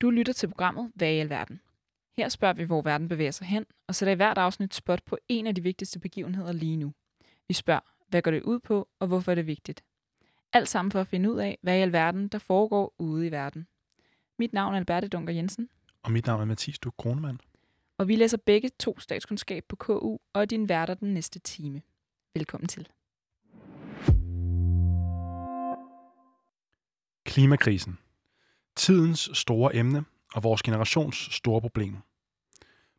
Du lytter til programmet Hvad i alverden? Her spørger vi, hvor verden bevæger sig hen, og sætter i hvert afsnit spot på en af de vigtigste begivenheder lige nu. Vi spørger, hvad går det ud på, og hvorfor er det vigtigt? Alt sammen for at finde ud af, hvad i alverden, der foregår ude i verden. Mit navn er Alberte Dunker Jensen, Og mit navn er Mathias Duk Kronemann. og vi læser begge to statskundskab på KU og er din værter den næste time. Velkommen til. Klimakrisen. Tidens store emne og vores generations store problem.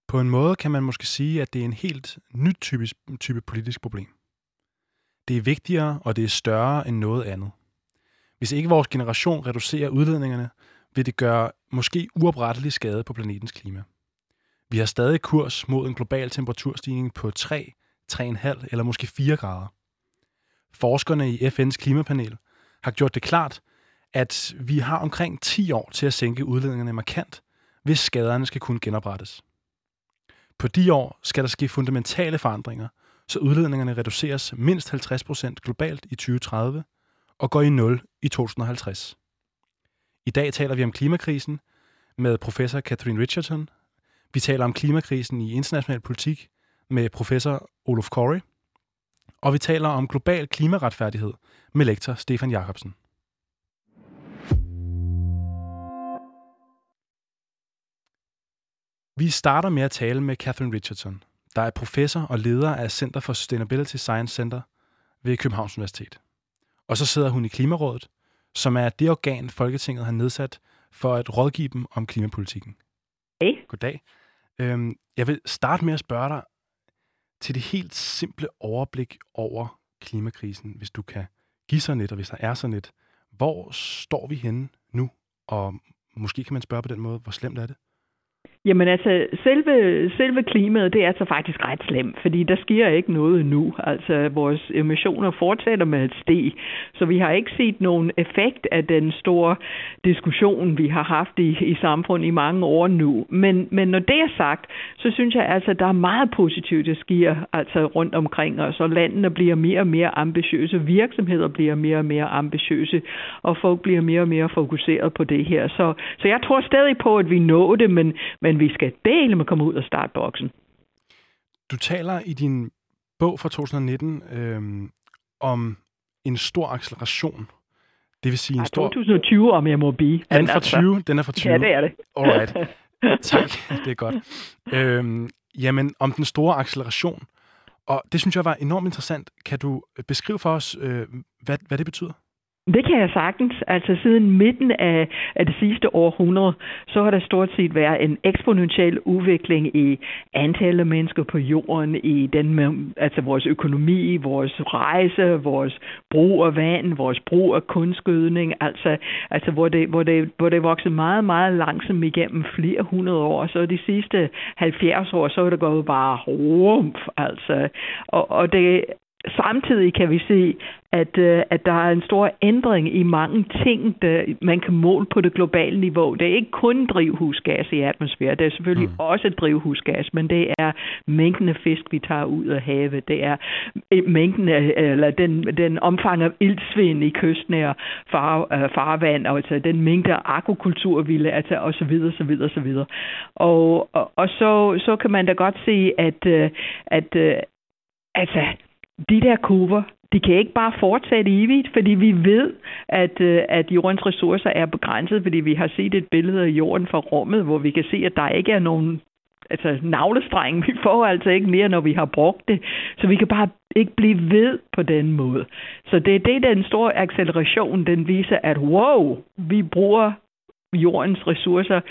På en måde kan man måske sige, at det er en helt nyt typisk, type politisk problem. Det er vigtigere, og det er større end noget andet. Hvis ikke vores generation reducerer udledningerne, vil det gøre måske uoprettelig skade på planetens klima. Vi har stadig kurs mod en global temperaturstigning på 3, 3,5 eller måske 4 grader. Forskerne i FN's klimapanel har gjort det klart, at vi har omkring 10 år til at sænke udledningerne markant, hvis skaderne skal kunne genoprettes. På de år skal der ske fundamentale forandringer, så udledningerne reduceres mindst 50% globalt i 2030 og går i nul i 2050. I dag taler vi om klimakrisen med professor Catherine Richardson. Vi taler om klimakrisen i international politik med professor Olof Corey. Og vi taler om global klimaretfærdighed med lektor Stefan Jacobsen. Vi starter med at tale med Catherine Richardson, der er professor og leder af Center for Sustainability Science Center ved Københavns Universitet. Og så sidder hun i Klimarådet, som er det organ, Folketinget har nedsat for at rådgive dem om klimapolitikken. Hey. Goddag. Øhm, jeg vil starte med at spørge dig til det helt simple overblik over klimakrisen, hvis du kan give sådan lidt, og hvis der er sådan lidt. Hvor står vi henne nu? Og måske kan man spørge på den måde, hvor slemt er det? Jamen altså, selve, selve klimaet, det er altså faktisk ret slemt, fordi der sker ikke noget nu. Altså, vores emissioner fortsætter med at stige, så vi har ikke set nogen effekt af den store diskussion, vi har haft i, i samfundet i mange år nu. Men, men når det er sagt, så synes jeg altså, der er meget positivt, der sker altså rundt omkring os, og landene bliver mere og mere ambitiøse, virksomheder bliver mere og mere ambitiøse, og folk bliver mere og mere fokuseret på det her. Så, så jeg tror stadig på, at vi når det, men, men vi skal dele med at komme ud og starte boksen. Du taler i din bog fra 2019 øhm, om en stor acceleration. Det vil sige en Ej, stor... 2020, om jeg må blive. Er den Men fra altså, 20? Den er fra 20. Ja, det er det. Alright. Tak, det er godt. Øhm, jamen, om den store acceleration. Og det synes jeg var enormt interessant. Kan du beskrive for os, øh, hvad, hvad det betyder? Det kan jeg sagtens. Altså siden midten af, af det sidste århundrede, så har der stort set været en eksponentiel udvikling i antallet af mennesker på jorden, i den, altså vores økonomi, vores rejse, vores brug af vand, vores brug af kunstgødning, altså, altså hvor, det, hvor, det, hvor det vokset meget, meget langsomt igennem flere hundrede år. Så de sidste 70 år, så er det gået bare rumf, altså. Og, og det, Samtidig kan vi se, at, øh, at der er en stor ændring i mange ting, der man kan måle på det globale niveau. Det er ikke kun drivhusgas i atmosfæren, det er selvfølgelig mm. også drivhusgas, men det er mængden af fisk, vi tager ud af havet. Det er mængden af, eller den, den omfang af iltsvind i kystnære far, farvand, altså den mængde af akvakultur, vi altså og så videre, så videre, så videre. Og, og, og så, så kan man da godt se, at, øh, at, at altså, de der kurver, de kan ikke bare fortsætte evigt, fordi vi ved, at, øh, at jordens ressourcer er begrænset, fordi vi har set et billede af jorden fra rummet, hvor vi kan se, at der ikke er nogen altså navlestreng. Vi får altså ikke mere, når vi har brugt det. Så vi kan bare ikke blive ved på den måde. Så det er det, den store acceleration, den viser, at wow, vi bruger jordens ressourcer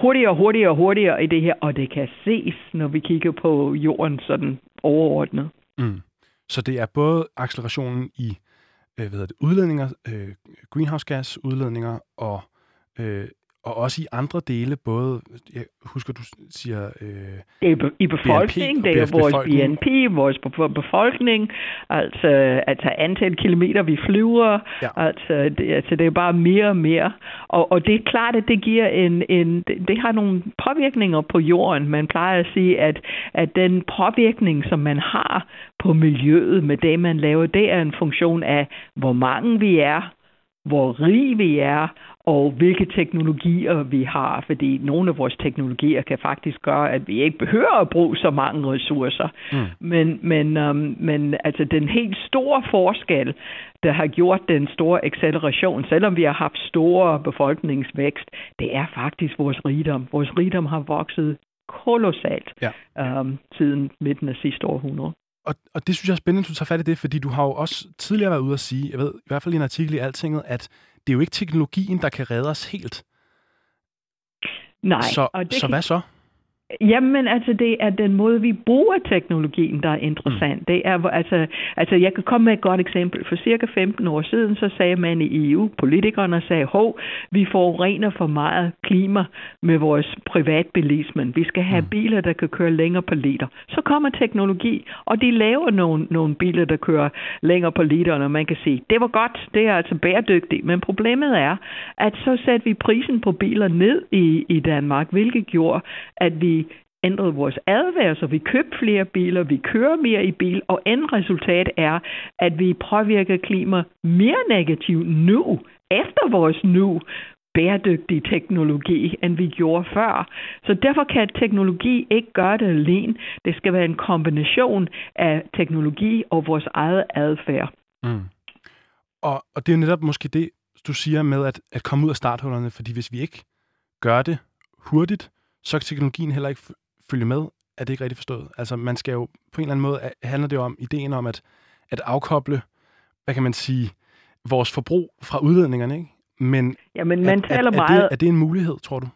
hurtigere og hurtigere og hurtigere i det her, og det kan ses, når vi kigger på jorden sådan overordnet. Mm. Så det er både accelerationen i øh, hvad det, udledninger, øh, greenhouse gas udledninger og øh, og også i andre dele, både, jeg husker, du siger... Øh, i befolkning, BNP, det er vores befolkning. BNP, vores befolkning, altså, altså antal kilometer, vi flyver, ja. altså, det, altså det er bare mere og mere. Og, og det er klart, at det giver en, en det, det har nogle påvirkninger på jorden. Man plejer at sige, at, at den påvirkning, som man har på miljøet med det, man laver, det er en funktion af, hvor mange vi er, hvor rig vi er, og hvilke teknologier vi har, fordi nogle af vores teknologier kan faktisk gøre, at vi ikke behøver at bruge så mange ressourcer. Mm. Men, men, um, men altså den helt store forskel, der har gjort den store acceleration, selvom vi har haft store befolkningsvækst, det er faktisk vores rigdom. Vores rigdom har vokset kolossalt ja. um, siden midten af sidste århundrede. Og, og det synes jeg er spændende, at du tager fat i det, fordi du har jo også tidligere været ude at sige, jeg ved i hvert fald i en artikel i Altinget, at det er jo ikke teknologien, der kan redde os helt. Nej. Så, og det så kan... hvad så? Jamen, altså, det er den måde, vi bruger teknologien, der er interessant. Mm. Det er, altså, altså, jeg kan komme med et godt eksempel. For cirka 15 år siden, så sagde man i EU, politikerne sagde, hov, vi forurener for meget klima med vores privatbilismen. Vi skal have mm. biler, der kan køre længere på liter. Så kommer teknologi, og de laver nogle, nogle biler, der kører længere på liter, og man kan sige, det var godt, det er altså bæredygtigt. Men problemet er, at så satte vi prisen på biler ned i, i Danmark, hvilket gjorde, at vi ændret vores adfærd, så vi køber flere biler, vi kører mere i bil, og end resultat er, at vi påvirker klima mere negativt nu, efter vores nu bæredygtig teknologi, end vi gjorde før. Så derfor kan teknologi ikke gøre det alene. Det skal være en kombination af teknologi og vores eget adfærd. Mm. Og, og det er netop måske det, du siger med at, at komme ud af starthullerne, fordi hvis vi ikke gør det hurtigt, så kan teknologien heller ikke følge med. Er det ikke rigtigt forstået? Altså, man skal jo på en eller anden måde, handler det om ideen om at, at afkoble, hvad kan man sige, vores forbrug fra udledningerne, ikke? Men, ja, men man er, taler er, er, meget... Det, er det en mulighed, tror du?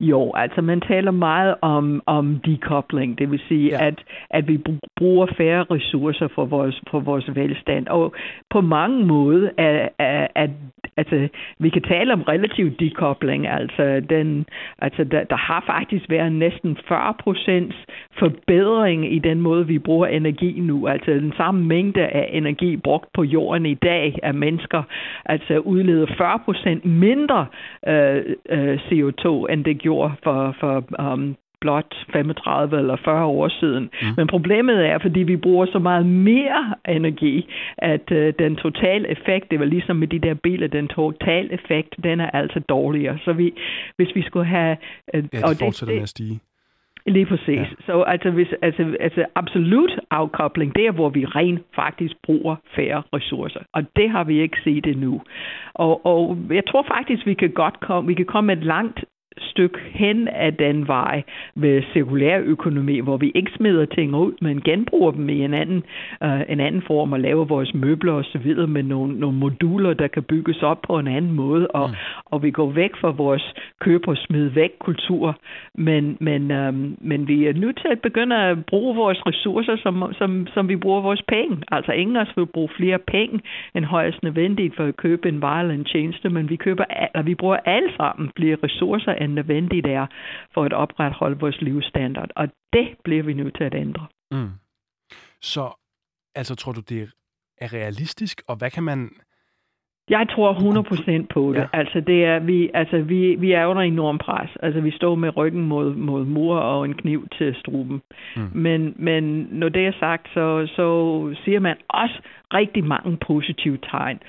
Jo, altså man taler meget om, om decoupling, det vil sige, ja. at, at vi bruger færre ressourcer for vores, for vores velstand. Og på mange måder er, er, er altså, vi kan tale om relativ decoupling. Altså, den, altså der, der har faktisk været næsten 40 procents forbedring i den måde, vi bruger energi nu. Altså den samme mængde af energi brugt på jorden i dag af mennesker, altså udleder 40 procent mindre øh, øh, CO2, end det gjorde for, for um, blot 35 eller 40 år siden. Mm. Men problemet er, fordi vi bruger så meget mere energi, at uh, den totale effekt, det var ligesom med de der biler, den totale effekt, den er altså dårligere. Så vi, hvis vi skulle have... Uh, ja, det og fortsætter det, med at stige. Lige præcis. Ja. Så altså, hvis, altså, altså absolut afkobling, det er, hvor vi rent faktisk bruger færre ressourcer. Og det har vi ikke set endnu. Og, og jeg tror faktisk, vi kan godt komme, vi kan komme et langt stykke hen af den vej ved cirkulær økonomi, hvor vi ikke smider ting ud, men genbruger dem i en anden, uh, en anden form og laver vores møbler videre med nogle, nogle moduler, der kan bygges op på en anden måde, og, mm. og vi går væk fra vores køb og smid væk kultur, men, men, um, men vi er nødt til at begynde at bruge vores ressourcer, som, som, som vi bruger vores penge. Altså ingen af os vil bruge flere penge end højst nødvendigt for at købe en vare eller en tjeneste, men vi, køber, eller vi bruger alle sammen flere ressourcer end nødvendigt er for at opretholde vores livsstandard. Og det bliver vi nødt til at ændre. Mm. Så altså tror du, det er realistisk, og hvad kan man... Jeg tror 100% på det. Ja. Altså, det er, vi, altså vi, vi er under enorm pres. Altså, vi står med ryggen mod, mod mur og en kniv til struben. Mm. Men, men når det er sagt, så, så siger man også rigtig mange positive tegn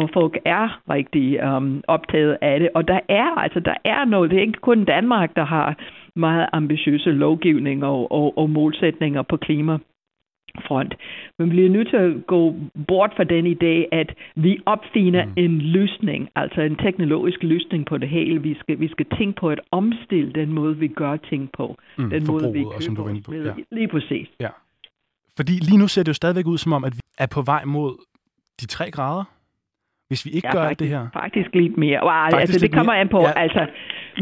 og folk er rigtig um, optaget af det. Og der er altså der er noget. Det er ikke kun Danmark, der har meget ambitiøse lovgivninger og, og, og målsætninger på klima front. Men vi bliver nødt til at gå bort fra den idé, at vi opfinder mm. en løsning, altså en teknologisk løsning på det hele. Vi skal, vi skal tænke på at omstille den måde, vi gør ting på. Mm, den måde, vi køber som du på. Ja. Lige præcis. Ja. Fordi lige nu ser det jo stadigvæk ud som om, at vi er på vej mod de tre grader hvis vi ikke ja, gør faktisk, det her? Faktisk lidt mere. Wow, faktisk altså, det kommer mere. an på. Ja. Altså,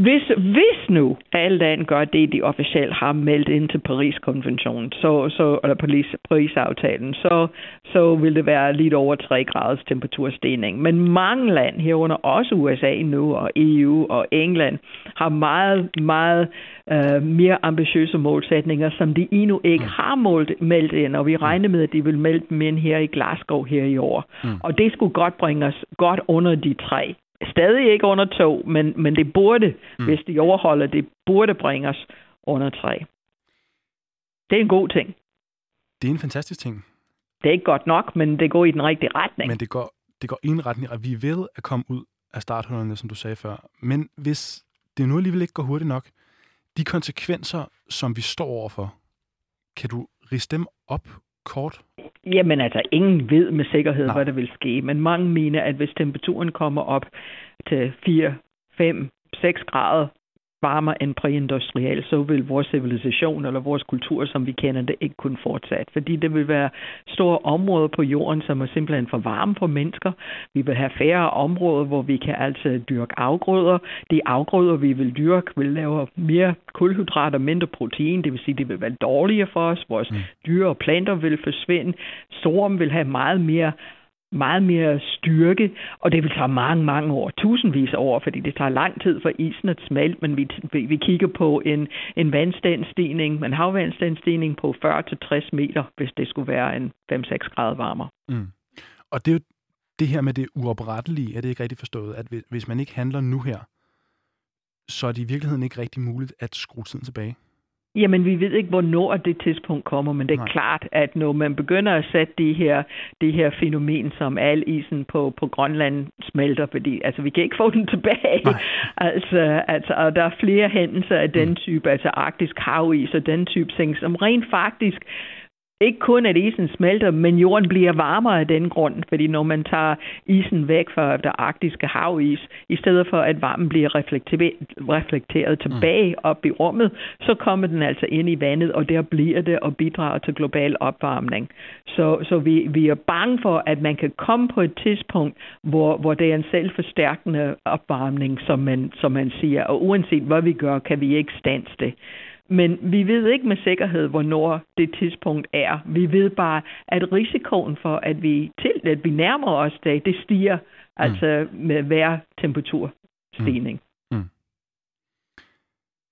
hvis, hvis nu alle lande gør det, de officielt har meldt ind til Paris-konventionen, så, så, eller Paris, Paris-aftalen, så, så vil det være lidt over 3 graders temperaturstigning. Men mange lande, herunder også USA nu, og EU og England, har meget, meget uh, mere ambitiøse målsætninger, som de endnu ikke mm. har målt, meldt ind, og vi mm. regner med, at de vil melde dem ind her i Glasgow her i år. Mm. Og det skulle godt bringe os godt under de tre stadig ikke under to, men, men det burde, mm. hvis de overholder, det burde bringe os under tre. Det er en god ting. Det er en fantastisk ting. Det er ikke godt nok, men det går i den rigtige retning. Men det går, det går i en retning, og vi ved at komme ud af starthullerne, som du sagde før. Men hvis det nu alligevel ikke går hurtigt nok, de konsekvenser, som vi står overfor, kan du riste dem op kort? Jamen altså, ingen ved med sikkerhed, Nej. hvad der vil ske, men mange mener, at hvis temperaturen kommer op til 4, 5, 6 grader, varmere end præindustriel, så vil vores civilisation eller vores kultur, som vi kender det, ikke kunne fortsætte. Fordi det vil være store områder på jorden, som er simpelthen for varme for mennesker. Vi vil have færre områder, hvor vi kan altså dyrke afgrøder. De afgrøder, vi vil dyrke, vil lave mere kulhydrat og mindre protein. Det vil sige, det vil være dårligere for os. Vores mm. dyr og planter vil forsvinde. Storm vil have meget mere meget mere styrke, og det vil tage mange, mange år, tusindvis af år, fordi det tager lang tid for isen at smelte, men vi, vi, kigger på en, en vandstandsstigning, en havvandstandsstigning på 40-60 meter, hvis det skulle være en 5-6 grader varmere. Mm. Og det er jo det her med det uoprettelige, er det ikke rigtigt forstået, at hvis man ikke handler nu her, så er det i virkeligheden ikke rigtig muligt at skrue tiden tilbage? Jamen, vi ved ikke, hvornår det tidspunkt kommer, men det er Nej. klart, at når man begynder at sætte de her, de her fænomen, som al isen på, på Grønland smelter, fordi altså, vi kan ikke få den tilbage. Altså, altså, og der er flere hændelser af den mm. type, altså arktisk havis og den type ting, som rent faktisk ikke kun at isen smelter, men jorden bliver varmere af den grund, fordi når man tager isen væk fra det arktiske havis, i stedet for at varmen bliver reflekteret tilbage op i rummet, så kommer den altså ind i vandet, og der bliver det og bidrager til global opvarmning. Så, så vi, vi er bange for, at man kan komme på et tidspunkt, hvor, hvor det er en selvforstærkende opvarmning, som man, som man siger, og uanset hvad vi gør, kan vi ikke stands det. Men vi ved ikke med sikkerhed, hvornår det tidspunkt er. Vi ved bare, at risikoen for, at vi, til, at vi nærmer os det, det stiger mm. altså med hver temperaturstigning. Mm. Mm.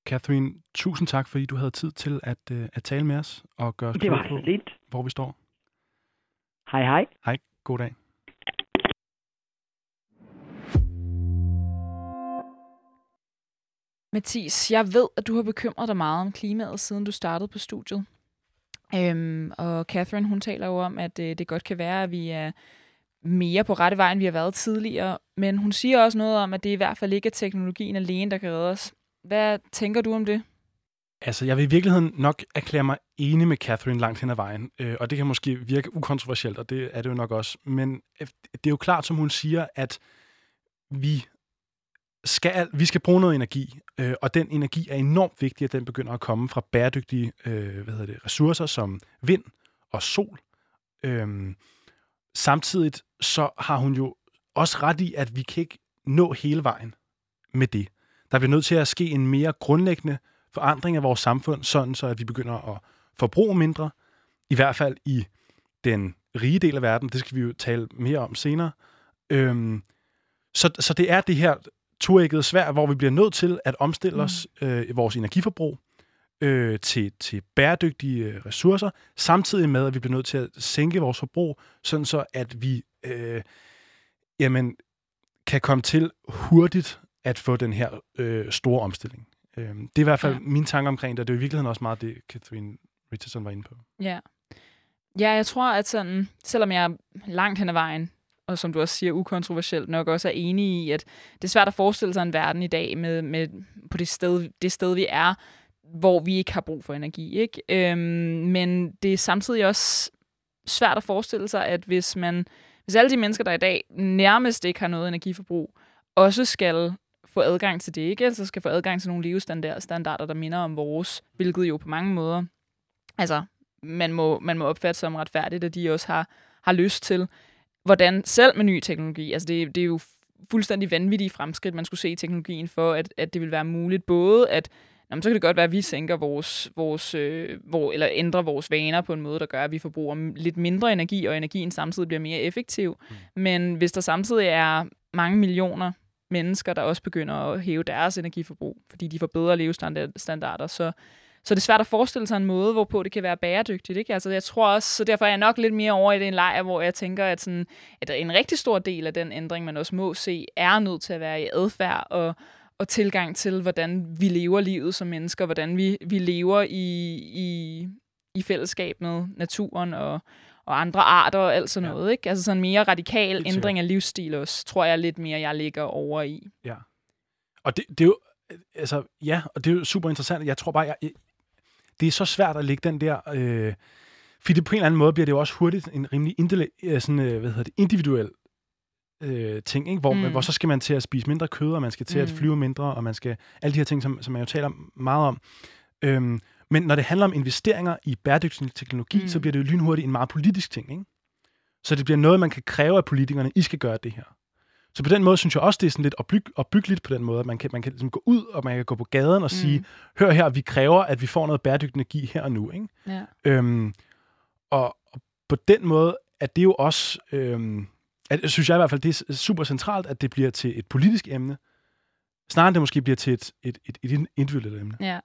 Catherine, tusind tak, fordi du havde tid til at, uh, at tale med os og gøre os det var på, lidt. hvor vi står. Hej hej. Hej, god dag. Mathis, jeg ved, at du har bekymret dig meget om klimaet, siden du startede på studiet. Øhm, og Catherine, hun taler jo om, at øh, det godt kan være, at vi er mere på rette vej, end vi har været tidligere. Men hun siger også noget om, at det i hvert fald ikke er teknologien alene, der kan redde os. Hvad tænker du om det? Altså, jeg vil i virkeligheden nok erklære mig enig med Catherine langt hen ad vejen. Øh, og det kan måske virke ukontroversielt, og det er det jo nok også. Men øh, det er jo klart, som hun siger, at vi skal, vi skal bruge noget energi, øh, og den energi er enormt vigtig, at den begynder at komme fra bæredygtige øh, hvad hedder det, ressourcer som vind og sol. Øhm, samtidig så har hun jo også ret i, at vi kan ikke nå hele vejen med det. Der bliver nødt til at ske en mere grundlæggende forandring af vores samfund, sådan så at vi begynder at forbruge mindre, i hvert fald i den rige del af verden. Det skal vi jo tale mere om senere. Øhm, så, så det er det her turægget svær, hvor vi bliver nødt til at omstille mm. os øh, vores energiforbrug øh, til, til bæredygtige øh, ressourcer, samtidig med, at vi bliver nødt til at sænke vores forbrug, sådan så at vi øh, jamen, kan komme til hurtigt at få den her øh, store omstilling. Øh, det er i hvert fald ja. min tanke omkring det, og det er i virkeligheden også meget det, Catherine Richardson var inde på. Ja. Ja, jeg tror, at sådan, selvom jeg er langt hen ad vejen og som du også siger, ukontroversielt nok også er enige i, at det er svært at forestille sig en verden i dag med, med på det sted, det sted, vi er, hvor vi ikke har brug for energi. Ikke? Øhm, men det er samtidig også svært at forestille sig, at hvis man hvis alle de mennesker, der i dag nærmest ikke har noget energiforbrug, også skal få adgang til det, ikke? Altså skal få adgang til nogle levestandarder, der minder om vores, hvilket jo på mange måder, altså man må, man må opfatte som retfærdigt, at de også har, har lyst til hvordan selv med ny teknologi, altså det, det er jo fuldstændig vanvittige fremskridt, man skulle se i teknologien for, at, at det vil være muligt både at Jamen, så kan det godt være, at vi sænker vores, vores øh, hvor, eller ændrer vores vaner på en måde, der gør, at vi forbruger lidt mindre energi, og energien samtidig bliver mere effektiv. Mm. Men hvis der samtidig er mange millioner mennesker, der også begynder at hæve deres energiforbrug, fordi de får bedre levestandarder, så, så det er svært at forestille sig en måde, hvorpå det kan være bæredygtigt. Ikke? Altså, jeg tror også, så derfor er jeg nok lidt mere over i den lejr, hvor jeg tænker, at, sådan, at en rigtig stor del af den ændring, man også må se, er nødt til at være i adfærd og, og tilgang til, hvordan vi lever livet som mennesker, hvordan vi, vi lever i, i, i fællesskab med naturen og, og andre arter og alt sådan Ja. noget. Ikke? Altså sådan en mere radikal Helt ændring af livsstil også, tror jeg lidt mere, jeg ligger over i. Ja. Og det, det er jo, øh, altså, ja, og det er jo super interessant. Jeg tror bare, jeg, jeg, det er så svært at lægge den der, øh, fordi det på en eller anden måde bliver det jo også hurtigt en rimelig indele, øh, sådan, øh, hvad hedder det, individuel øh, ting, ikke? Hvor, Mm. hvor så skal man til at spise mindre kød, og man skal til mm. at flyve mindre, og man skal, alle de her ting, som, som man jo taler meget om. Øhm, men når det handler om investeringer i bæredygtig teknologi, mm. så bliver det jo lynhurtigt en meget politisk ting, ikke? Så det bliver noget, man kan kræve af politikerne, I skal gøre det her. Så på den måde synes jeg også, det er sådan lidt opbyg, opbyggeligt på den måde, at man kan, man kan ligesom gå ud, og man kan gå på gaden og Mm. sige, hør her, vi kræver, at vi får noget bæredygtig energi her og nu. Ikke? Ja. Øhm, og, og på den måde er det jo også, øhm, at, synes jeg i hvert fald, det er super centralt, at det bliver til et politisk emne, snarere end det måske bliver til et, et, et, et individuelt emne. Ja.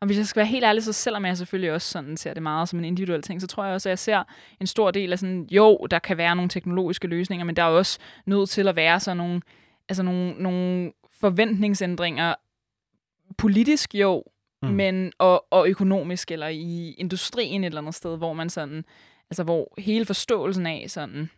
Og hvis jeg skal være helt ærlig, så selvom jeg selvfølgelig også sådan ser det meget som en individuel ting, så tror jeg også, at jeg ser en stor del af sådan, jo, der kan være nogle teknologiske løsninger, men der er også nødt til at være sådan nogle, altså nogle, nogle forventningsændringer politisk jo, mm. Men og, og økonomisk eller i industrien et eller andet sted, hvor man sådan, altså hvor hele forståelsen af sådan,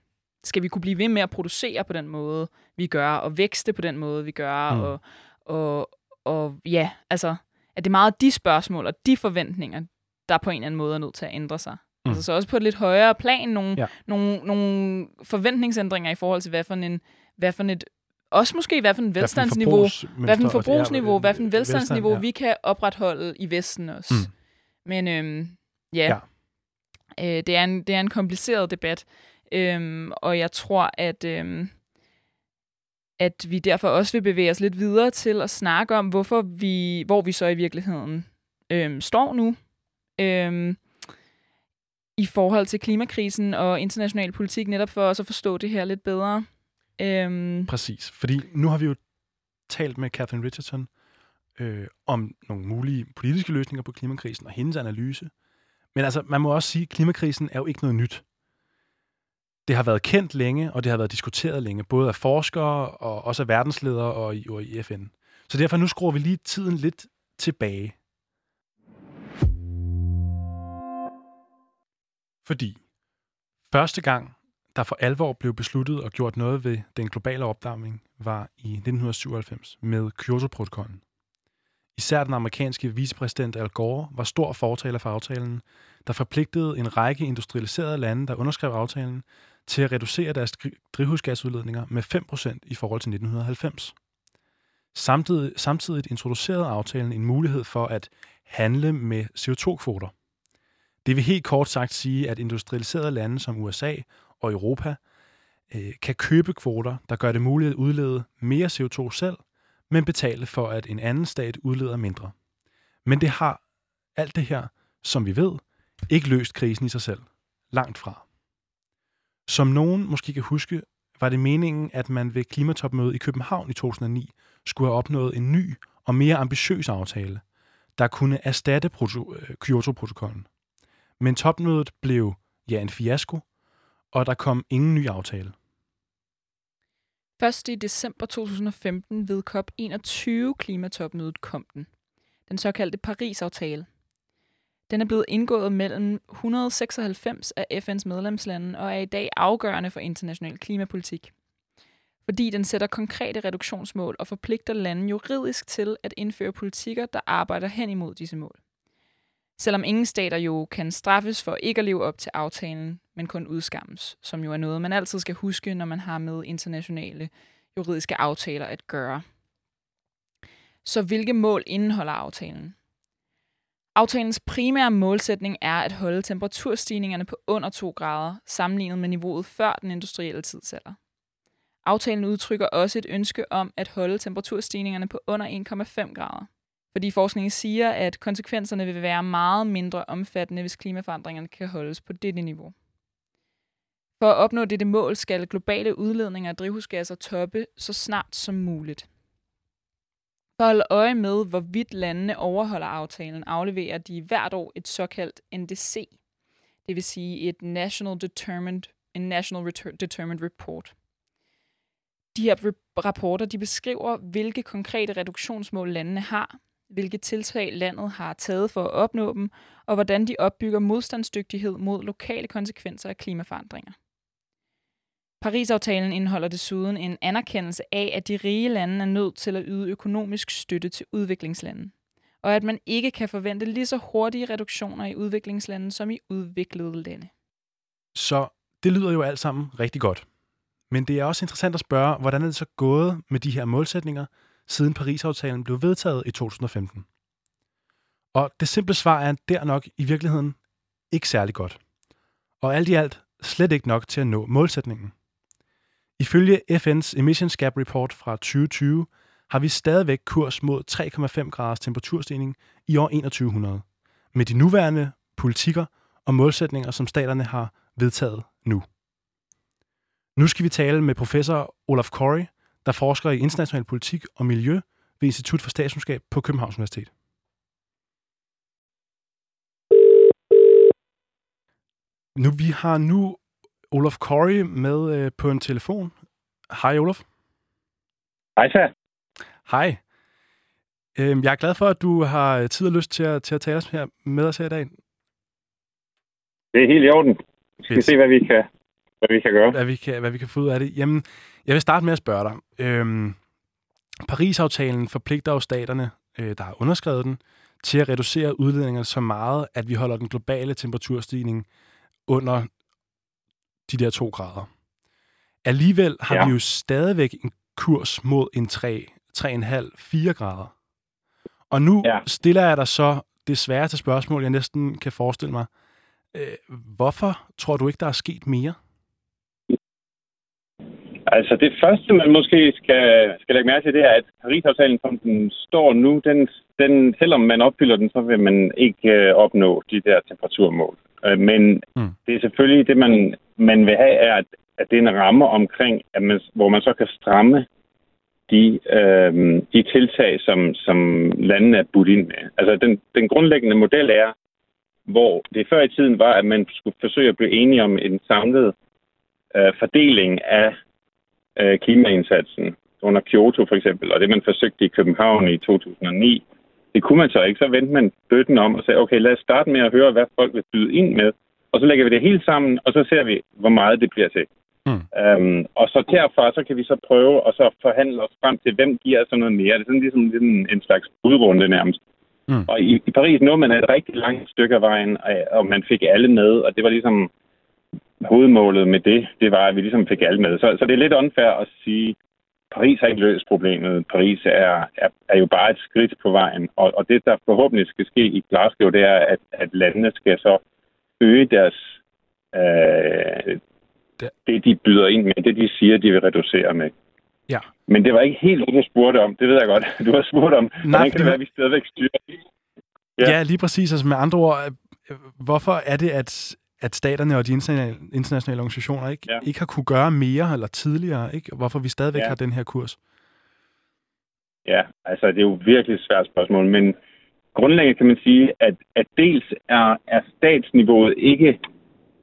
skal vi kunne blive ved med at producere på den måde, vi gør, og vækste på den måde, vi gør, Mm. og, og, og ja, altså, at det er meget de spørgsmål og de forventninger, der på en eller anden måde er nødt til at ændre sig. Mm. Altså så også på et lidt højere plan, nogle, Ja. nogle, nogle forventningsændringer i forhold til, hvad for en, hvad for et, også måske hvad for en velstandsniveau, hvad for en forbrugsniveau, hvad for en velstandsniveau, vi kan opretholde i Vesten også. Mm. Men øhm, ja, ja. Øh, det, er en, det er en kompliceret debat, øhm, og jeg tror, at, øhm, at vi derfor også vil bevæge os lidt videre til at snakke om, hvorfor vi, hvor vi så i virkeligheden øhm, står nu. Øhm, i forhold til klimakrisen og international politik, netop for os at forstå det her lidt bedre. Øhm, Præcis, fordi nu har vi jo talt med Catherine Richardson øh, om nogle mulige politiske løsninger på klimakrisen og hendes analyse. Men altså, man må også sige, at klimakrisen er jo ikke noget nyt. Det har været kendt længe, og det har været diskuteret længe, både af forskere og også af verdensledere og i, og i FN. Så derfor nu skruer vi lige tiden lidt tilbage. Fordi første gang, der for alvor blev besluttet og gjort noget ved den globale opvarmning, var i 1997 med Kyoto-protokollen. Især den amerikanske vicepræsident Al Gore var stor fortaler for aftalen, der forpligtede en række industrialiserede lande, der underskrev aftalen, til at reducere deres drivhusgasudledninger med 5% i forhold til 1990. Samtidig, samtidig introducerede aftalen en mulighed for at handle med CO2-kvoter. Det vil helt kort sagt sige, at industrialiserede lande som USA og Europa øh, kan købe kvoter, der gør det muligt at udlede mere CO2 selv, men betale for, at en anden stat udleder mindre. Men det har alt det her, som vi ved, ikke løst krisen i sig selv. Langt fra. Som nogen måske kan huske, var det meningen, at man ved klimatopmødet i København i 2009 skulle have opnået en ny og mere ambitiøs aftale, der kunne erstatte øh, Kyoto-protokollen. Men topmødet blev ja en fiasko, og der kom ingen ny aftale. Først i december 2015 ved COP21 klimatopmødet kom den. Den såkaldte Paris-aftale. Den er blevet indgået mellem 196 af FN's medlemslande og er i dag afgørende for international klimapolitik. Fordi den sætter konkrete reduktionsmål og forpligter lande juridisk til at indføre politikker, der arbejder hen imod disse mål. Selvom ingen stater jo kan straffes for ikke at leve op til aftalen, men kun udskammes, som jo er noget, man altid skal huske, når man har med internationale juridiske aftaler at gøre. Så hvilke mål indeholder aftalen? Aftalens primære målsætning er at holde temperaturstigningerne på under 2 grader, sammenlignet med niveauet før den industrielle tidsalder. Aftalen udtrykker også et ønske om at holde temperaturstigningerne på under 1,5 grader fordi forskningen siger, at konsekvenserne vil være meget mindre omfattende, hvis klimaforandringerne kan holdes på dette niveau. For at opnå dette mål skal globale udledninger af drivhusgasser toppe så snart som muligt. For at holde øje med, hvorvidt landene overholder aftalen, afleverer de hvert år et såkaldt NDC, det vil sige et National Determined, en National Determined Report. De her rapporter de beskriver, hvilke konkrete reduktionsmål landene har, hvilke tiltag landet har taget for at opnå dem, og hvordan de opbygger modstandsdygtighed mod lokale konsekvenser af klimaforandringer. Paris-aftalen indeholder desuden en anerkendelse af, at de rige lande er nødt til at yde økonomisk støtte til udviklingslande, og at man ikke kan forvente lige så hurtige reduktioner i udviklingslande som i udviklede lande. Så det lyder jo alt sammen rigtig godt. Men det er også interessant at spørge, hvordan er det så gået med de her målsætninger, siden Paris-aftalen blev vedtaget i 2015? Og det simple svar er der nok i virkeligheden ikke særlig godt. Og alt i alt slet ikke nok til at nå målsætningen. Ifølge FN's Emissions Gap Report fra 2020 har vi stadigvæk kurs mod 3,5 graders temperaturstigning i år 2100, med de nuværende politikker og målsætninger, som staterne har vedtaget nu. Nu skal vi tale med professor Olaf Corey, der forsker i international politik og miljø ved Institut for Statskundskab på Københavns Universitet. Nu, vi har nu Olaf Corey med øh, på en telefon. Hej Olaf. Hej så. Hej. Øhm, jeg er glad for, at du har tid og lyst til at, til at tale os her med os her i dag. Det er helt i orden. Vi skal Fedt. se, hvad vi kan, hvad vi kan gøre. Hvad vi kan, hvad vi kan få ud af det. Jamen, jeg vil starte med at spørge dig. Øhm, Paris-aftalen forpligter jo staterne, øh, der har underskrevet den, til at reducere udledningerne så meget, at vi holder den globale temperaturstigning under de der to grader. Alligevel har ja. vi jo stadigvæk en kurs mod en 3, 3,5-4 grader. Og nu ja. stiller jeg dig så det sværeste spørgsmål, jeg næsten kan forestille mig. Øh, hvorfor tror du ikke, der er sket mere? Altså det første, man måske skal, skal lægge mærke til, det er, at Paris-aftalen, som den står nu, den, den, selvom man opfylder den, så vil man ikke øh, opnå de der temperaturmål. Øh, men mm. det er selvfølgelig det, man, man vil have, er, at, at det er en ramme omkring, at man, hvor man så kan stramme de, øh, de tiltag, som, som landene er budt ind med. Altså den, den grundlæggende model er, hvor det før i tiden var, at man skulle forsøge at blive enige om en samlet øh, fordeling af øh, klimaindsatsen under Kyoto for eksempel, og det man forsøgte i København i 2009, det kunne man så ikke. Så vendte man bøtten om og sagde, okay, lad os starte med at høre, hvad folk vil byde ind med, og så lægger vi det hele sammen, og så ser vi, hvor meget det bliver til. Mm. Øhm, og så derfra, så kan vi så prøve og så forhandle os frem til, hvem giver så noget mere. Det er sådan ligesom, ligesom en, en slags udrunde nærmest. Mm. Og i, i Paris nåede man et rigtig langt stykke af vejen, og man fik alle med, og det var ligesom hovedmålet med det, det var, at vi ligesom fik alle med. Så, så det er lidt unfair at sige, Paris har ikke løst problemet. Paris er, er, er jo bare et skridt på vejen. Og, og det, der forhåbentlig skal ske i Glasgow, det er, at, at landene skal så øge deres øh, det, de byder ind med, det de siger, de vil reducere med. Ja. Men det var ikke helt det, du spurgte om. Det ved jeg godt. Du har spurgt om, Nej, hvordan kan det være, at vi stadigvæk styrer Ja. ja, lige præcis. Altså med andre ord, øh, hvorfor er det, at, at staterne og de internationale, internationale organisationer ikke, ja. ikke har kunne gøre mere eller tidligere? Ikke? Hvorfor vi stadigvæk ja. har den her kurs? Ja, altså det er jo virkelig et svært spørgsmål, men grundlæggende kan man sige, at, at dels er, er statsniveauet ikke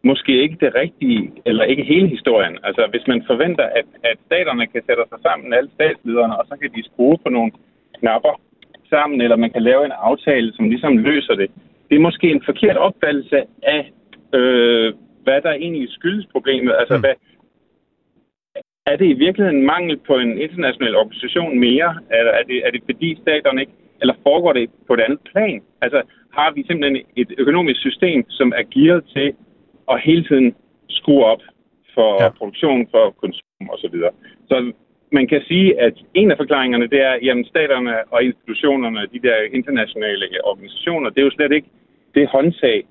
måske ikke det rigtige, eller ikke hele historien. Altså, hvis man forventer, at, at staterne kan sætte sig sammen, alle statslederne, og så kan de skrue på nogle knapper sammen, eller man kan lave en aftale, som ligesom løser det. Det er måske en forkert opfattelse af, øh, hvad der egentlig skyldes problemet. Altså, mm. hvad, er det i virkeligheden en mangel på en international organisation mere? Eller er det, er det fordi staterne ikke, eller foregår det på et andet plan? Altså, har vi simpelthen et økonomisk system, som er gearet til og hele tiden skrue op for ja. produktion, for konsum osv. Så, så man kan sige, at en af forklaringerne, det er, at staterne og institutionerne, de der internationale organisationer, det er jo slet ikke det håndtag,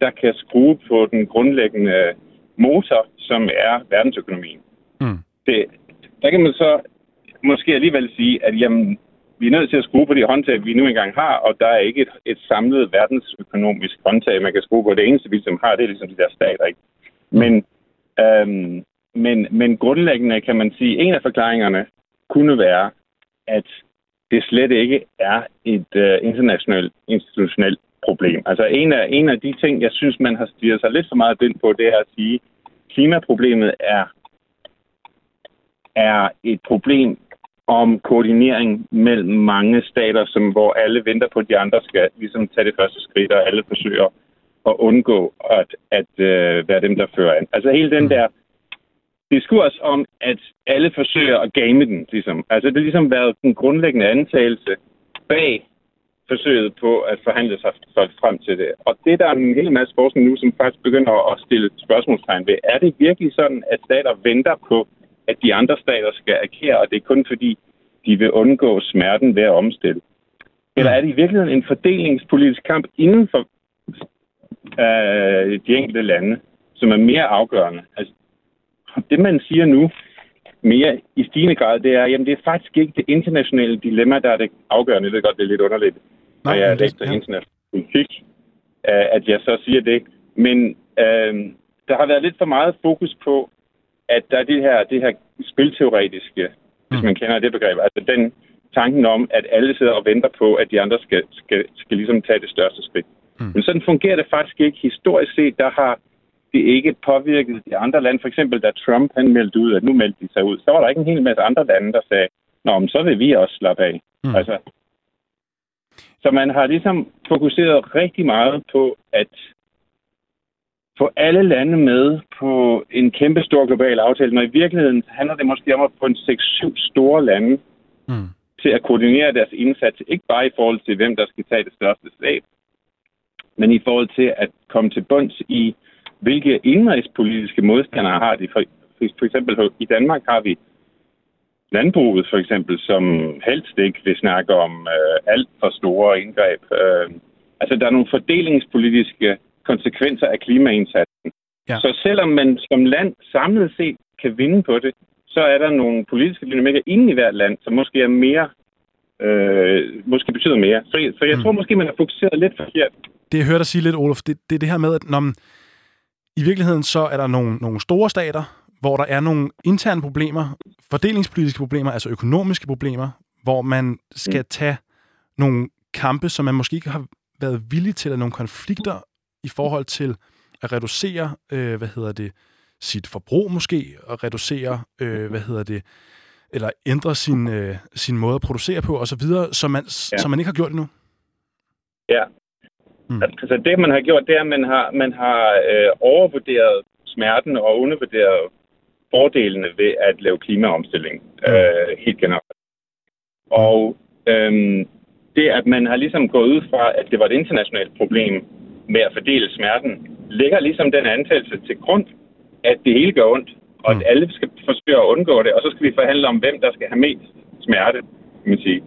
der kan skrue på den grundlæggende motor, som er verdensøkonomien. Mm. Det, der kan man så måske alligevel sige, at jamen, vi er nødt til at skrue på de håndtag, vi nu engang har, og der er ikke et, et samlet verdensøkonomisk håndtag, man kan skrue på. Det eneste, vi som har, det er ligesom de der stater. Ikke? Men, øhm, men, men grundlæggende kan man sige, at en af forklaringerne kunne være, at det slet ikke er et øh, internationalt, institutionelt problem. Altså en af, en af de ting, jeg synes, man har styret sig lidt for meget ind på, det er at sige, at klimaproblemet er, er et problem om koordinering mellem mange stater, som, hvor alle venter på, at de andre skal ligesom tage det første skridt, og alle forsøger at undgå at, at uh, være dem, der fører an. Altså hele den mm. der diskurs om, at alle forsøger at game den, ligesom. Altså det har ligesom været den grundlæggende antagelse bag forsøget på at forhandle sig frem til det. Og det der er en hel masse forskning nu, som faktisk begynder at stille spørgsmålstegn ved. Er det virkelig sådan, at stater venter på, at de andre stater skal agere, og det er kun fordi, de vil undgå smerten ved at omstille? Eller er det i virkeligheden en fordelingspolitisk kamp inden for øh, de enkelte lande, som er mere afgørende? Altså, det man siger nu, mere i stigende grad, det er, jamen det er faktisk ikke det internationale dilemma, der er det afgørende. Jeg ved godt, det er lidt underligt, Nej, jeg læser ja. international politik, øh, at jeg så siger det. Men øh, der har været lidt for meget fokus på, at der er det her, det her spilteoretiske, mm. hvis man kender det begreb. Altså den tanken om, at alle sidder og venter på, at de andre skal, skal, skal ligesom tage det største skridt. Mm. Men sådan fungerer det faktisk ikke. Historisk set, der har det ikke påvirket de andre lande. For eksempel, da Trump han meldte ud, at nu meldte de sig ud, så var der ikke en hel masse andre lande, der sagde, Nå, men så vil vi også slappe af. Mm. Altså, så man har ligesom fokuseret rigtig meget på at få alle lande med på en kæmpe stor global aftale, når i virkeligheden handler det måske om at få en 6-7 store lande mm. til at koordinere deres indsats, ikke bare i forhold til, hvem der skal tage det største slag, men i forhold til at komme til bunds i, hvilke indrigspolitiske modstandere har de. For, for eksempel i Danmark har vi landbruget for eksempel, som helst ikke vil snakke om øh, alt for store indgreb. Øh, altså, der er nogle fordelingspolitiske konsekvenser af klimaindsatsen. Ja. Så selvom man som land samlet set kan vinde på det, så er der nogle politiske dynamikker inde i hvert land, som måske er mere, øh, måske betyder mere. Så, så jeg mm. tror måske, man har fokuseret lidt forkert. Det jeg hørte dig sige lidt, Olof, det, det er det her med, at når man, i virkeligheden så er der nogle, nogle store stater, hvor der er nogle interne problemer, fordelingspolitiske problemer, altså økonomiske problemer, hvor man skal mm. tage nogle kampe, som man måske ikke har været villig til, eller nogle konflikter i forhold til at reducere, øh, hvad hedder det, sit forbrug måske, og reducere, øh, hvad hedder det, eller ændre sin, øh, sin måde at producere på, og så videre, som man, ja. som man ikke har gjort endnu? Ja. Mm. Altså det, man har gjort, det er, at man har, man har øh, overvurderet smerten og undervurderet fordelene ved at lave klimaomstilling mm. øh, helt generelt. Og øhm, det, at man har ligesom gået ud fra, at det var et internationalt problem med at fordele smerten, ligger ligesom den antagelse til grund, at det hele gør ondt, og at mm. alle skal forsøge at undgå det, og så skal vi forhandle om, hvem der skal have mest smerte, kan man sige.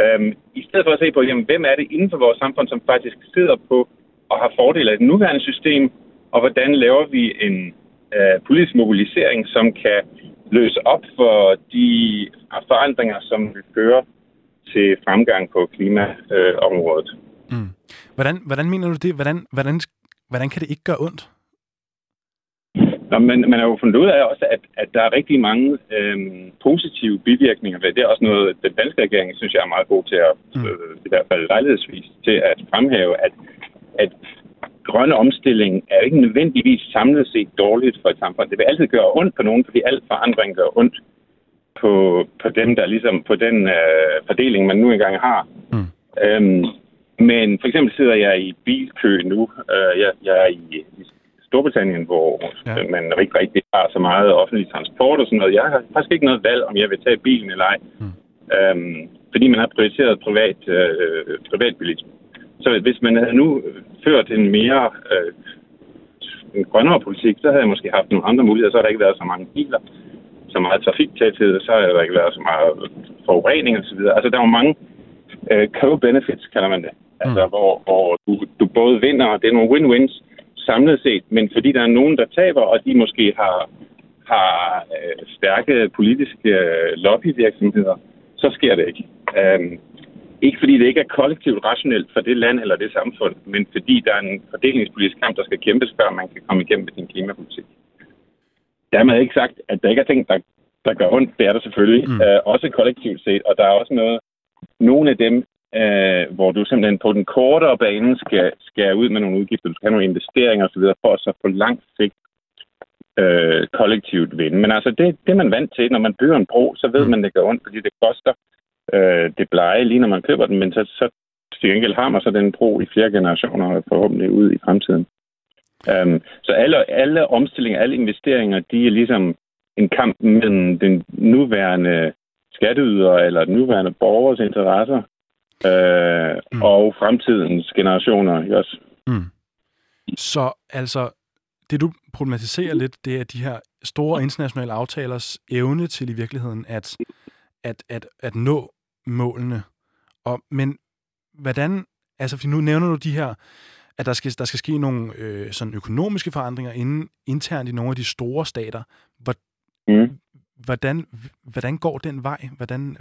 Øhm, I stedet for at se på, jamen, hvem er det inden for vores samfund, som faktisk sidder på og har fordele af det nuværende system, og hvordan laver vi en øh, politisk mobilisering, som kan løse op for de forandringer, som vil føre til fremgang på klimaområdet. Øh, mm. Hvordan, hvordan mener du det? Hvordan, hvordan, hvordan kan det ikke gøre ondt? Nå, men man har jo fundet ud af også, at, at der er rigtig mange øhm, positive bivirkninger ved det. er også noget, den danske regering synes jeg er meget god til at, mm. øh, i hvert fald lejlighedsvis, til at fremhæve, at, at grønne omstilling er ikke nødvendigvis samlet set dårligt for et samfund. Det vil altid gøre ondt på nogen, fordi al forandring gør ondt på, på dem, der ligesom på den øh, fordeling, man nu engang har. Mm. Øhm, men for eksempel sidder jeg i bilkø nu. Øh, jeg, jeg er i, Storbritannien, hvor ja. man ikke rigtig har så meget offentlig transport og sådan noget. Jeg har faktisk ikke noget valg, om jeg vil tage bilen eller ej. Mm. Øhm, fordi man har prioriteret privat, øh, privatbilisme. Så hvis man havde nu ført en mere øh, en grønnere politik, så havde jeg måske haft nogle andre muligheder. Så har der ikke været så mange biler, så meget trafiktæthed, så har der ikke været så meget forurening osv. Altså, der er jo mange øh, co-benefits, kalder man det. Altså, mm. hvor, hvor du, du både vinder, og det er nogle win-wins samlet set, men fordi der er nogen, der taber, og de måske har, har øh, stærke politiske øh, lobbyvirksomheder, så sker det ikke. Um, ikke fordi det ikke er kollektivt rationelt for det land eller det samfund, men fordi der er en fordelingspolitisk kamp, der skal kæmpes, før man kan komme igennem med sin klimapolitik. Dermed ikke sagt, at der ikke er ting, der, der gør ondt. Det er der selvfølgelig. Mm. Øh, også kollektivt set. Og der er også noget, nogle af dem, øh, hvor du simpelthen på den kortere bane skal, skal ud med nogle udgifter, du skal have nogle investeringer osv., for at så på lang sigt øh, kollektivt vinde. Men altså, det, det er man vant til. Når man bygger en bro, så ved mm. man, det går ondt, fordi det koster øh, det blege lige når man køber den, men så, så til gengæld har man så den bro i flere generationer forhåbentlig ud i fremtiden. Um, så alle, alle omstillinger, alle investeringer, de er ligesom en kamp mellem den nuværende skatteyder eller den nuværende borgers interesser øh, mm. og fremtidens generationer også. Mm. Så altså, det du problematiserer lidt, det er de her store internationale aftalers evne til i virkeligheden at, at, at, at nå målene. Og, men hvordan, altså for nu nævner du de her, at der skal, der skal ske nogle øh, sådan økonomiske forandringer inden, internt i nogle af de store stater. Hvor, mm. hvordan, hvordan går den vej? Hvordan...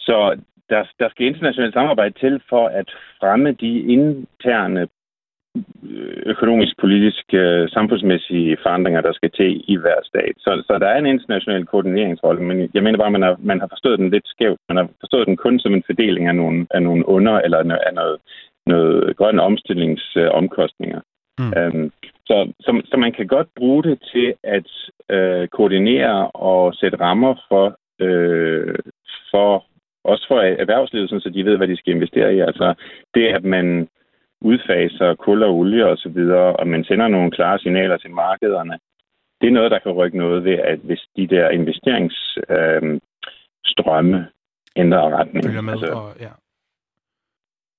Så der, der skal internationalt samarbejde til for at fremme de interne økonomisk, politiske, øh, samfundsmæssige forandringer, der skal til i hver stat. Så, så der er en international koordineringsrolle, men jeg mener bare, at man har, man har forstået den lidt skævt. Man har forstået den kun som en fordeling af nogle, af nogle under- eller af noget, noget grønne omstillingsomkostninger. Mm. Øhm, så, så, så man kan godt bruge det til at øh, koordinere og sætte rammer for, øh, for også for erhvervslivet, så de ved, hvad de skal investere i. Altså det, at man udfaser kul og olie osv., og, så videre, og man sender nogle klare signaler til markederne, det er noget, der kan rykke noget ved, at hvis de der investeringsstrømme øh, ændrer retning. Følger med, altså, og, ja.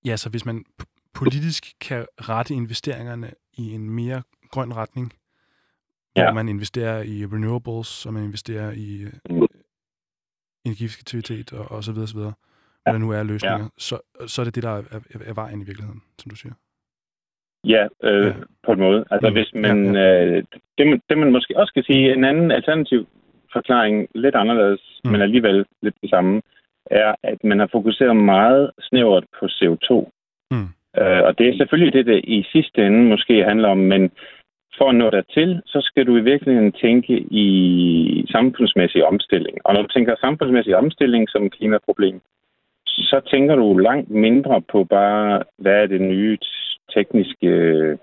ja, så hvis man politisk kan rette investeringerne i en mere grøn retning, ja. hvor man investerer i renewables, og man investerer i mm. Energieffektivitet og, og så videre, så videre, hvad der nu er løsninger, ja. så, så er det det, der er, er, er vejen i virkeligheden, som du siger. Ja, øh, ja. på en måde. Altså, mm. hvis man, ja, ja. Øh, det, man, det man måske også kan sige, en anden alternativ forklaring, lidt anderledes, mm. men alligevel lidt det samme, er, at man har fokuseret meget snævert på CO2. Mm. Øh, og det er selvfølgelig det, det i sidste ende måske handler om, men for at nå dertil, så skal du i virkeligheden tænke i samfundsmæssig omstilling. Og når du tænker samfundsmæssig omstilling som klimaproblem, så tænker du langt mindre på bare, hvad er det nye tekniske øh,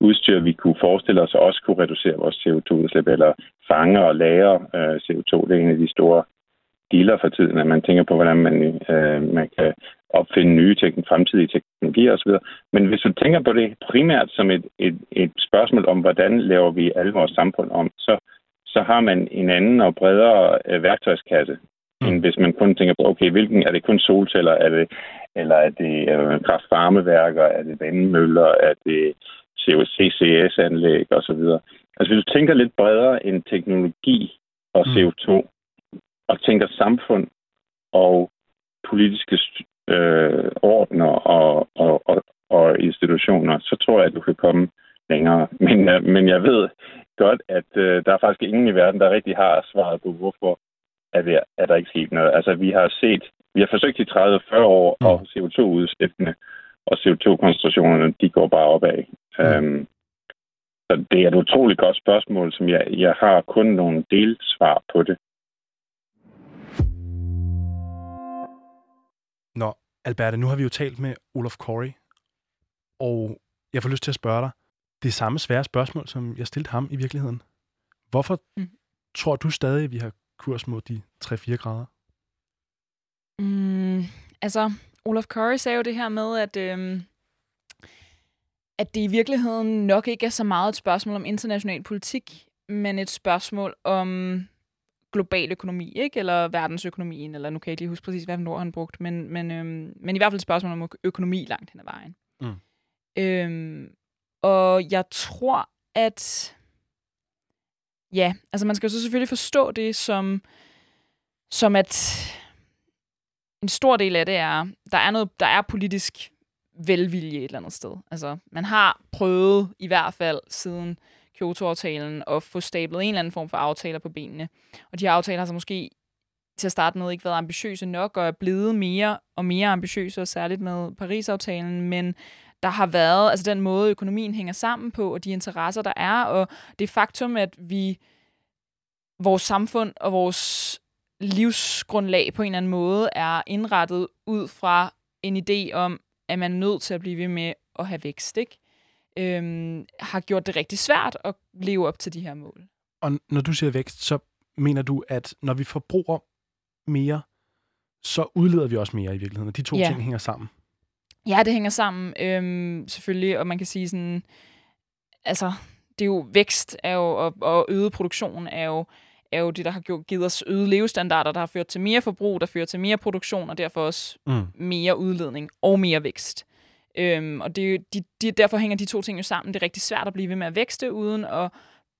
udstyr, vi kunne forestille os også kunne reducere vores CO2-udslip, eller fange og lære øh, CO2. Det er en af de store dealer for tiden, at man tænker på, hvordan man, øh, man kan opfinde nye tekn- fremtidige teknologier osv. Men hvis du tænker på det primært som et, et, et spørgsmål om, hvordan laver vi alle vores samfund om, så, så har man en anden og bredere øh, værktøjskasse, mm. end hvis man kun tænker på, okay, hvilken er det kun solceller, er det, eller er det øh, kraftvarmeværker, er det vandmøller, er det CCS-anlæg osv. Altså hvis du tænker lidt bredere end teknologi og CO2, mm. og tænker samfund og politiske øh, ordner og, og, og, og institutioner, så tror jeg, at du kan komme længere. Men, øh, men jeg ved godt, at øh, der er faktisk ingen i verden, der rigtig har svaret på, hvorfor er, det, er der ikke sket noget. Altså, vi har set, vi har forsøgt i 30-40 år, mm. og CO2-udslippene og CO2-koncentrationerne, de går bare opad. Mm. Øhm, så det er et utroligt godt spørgsmål, som jeg, jeg har kun nogle delsvar på det. Nå, Alberte, nu har vi jo talt med Olaf Corey, og jeg får lyst til at spørge dig det samme svære spørgsmål, som jeg stillede ham i virkeligheden. Hvorfor mm. tror du stadig, at vi har kurs mod de 3-4 grader? Mm, altså, Olaf Curry sagde jo det her med, at, øhm, at det i virkeligheden nok ikke er så meget et spørgsmål om international politik, men et spørgsmål om global økonomi, ikke? Eller verdensøkonomien, eller nu kan jeg ikke lige huske præcis, hvad ord han brugt, men, men, øhm, men i hvert fald et spørgsmål om økonomi langt hen ad vejen. Mm. Øhm, og jeg tror, at ja, altså man skal jo så selvfølgelig forstå det som, som at en stor del af det er, der er noget, der er politisk velvilje et eller andet sted. Altså, man har prøvet, i hvert fald siden Kyoto-aftalen, og få stablet en eller anden form for aftaler på benene. Og de her aftaler har så måske til at starte med ikke været ambitiøse nok, og er blevet mere og mere ambitiøse, og særligt med Paris-aftalen, men der har været, altså den måde økonomien hænger sammen på, og de interesser, der er, og det faktum, at vi, vores samfund og vores livsgrundlag på en eller anden måde er indrettet ud fra en idé om, at man er nødt til at blive ved med at have vækst, ikke? Øhm, har gjort det rigtig svært at leve op til de her mål. Og når du siger vækst, så mener du, at når vi forbruger mere, så udleder vi også mere i virkeligheden, og de to Ja. ting hænger sammen. Ja, det hænger sammen, øhm, selvfølgelig, og man kan sige sådan, altså, det er jo vækst er jo, og, og øget produktion er jo, er jo det, der har gjort, givet os øget levestandarder, der har ført til mere forbrug, der fører til mere produktion, og derfor også Mm. mere udledning og mere vækst. Øhm, og det, er jo- de, de, derfor hænger de to ting jo sammen. Det er rigtig svært at blive ved med at vækste, uden at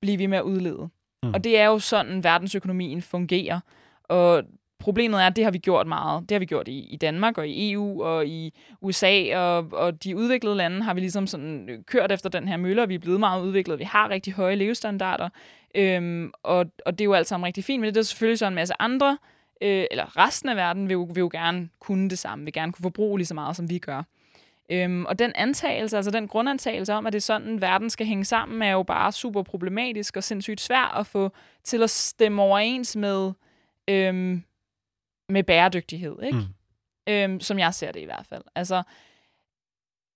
blive ved med at udlede. Mm. Og det er jo sådan, verdensøkonomien fungerer. Og problemet er, at det har vi gjort meget. Det har vi gjort i, i Danmark og i EU og i USA og, og de udviklede lande har vi ligesom sådan øh, kørt efter den her mølle, og vi er blevet meget udviklet. Vi har rigtig høje levestandarder, øhm, og, og det er jo alt sammen rigtig fint, men det er selvfølgelig så en masse andre, øh, eller resten af verden vil jo, vil jo gerne kunne det samme, vil gerne kunne forbruge lige så meget, som vi gør. Øhm, og den antagelse, altså den grundantagelse om, at det er sådan, verden skal hænge sammen, er jo bare super problematisk og sindssygt svært at få til at stemme overens med, øhm, med bæredygtighed, ikke? Mm. Øhm, som jeg ser det i hvert fald. Altså,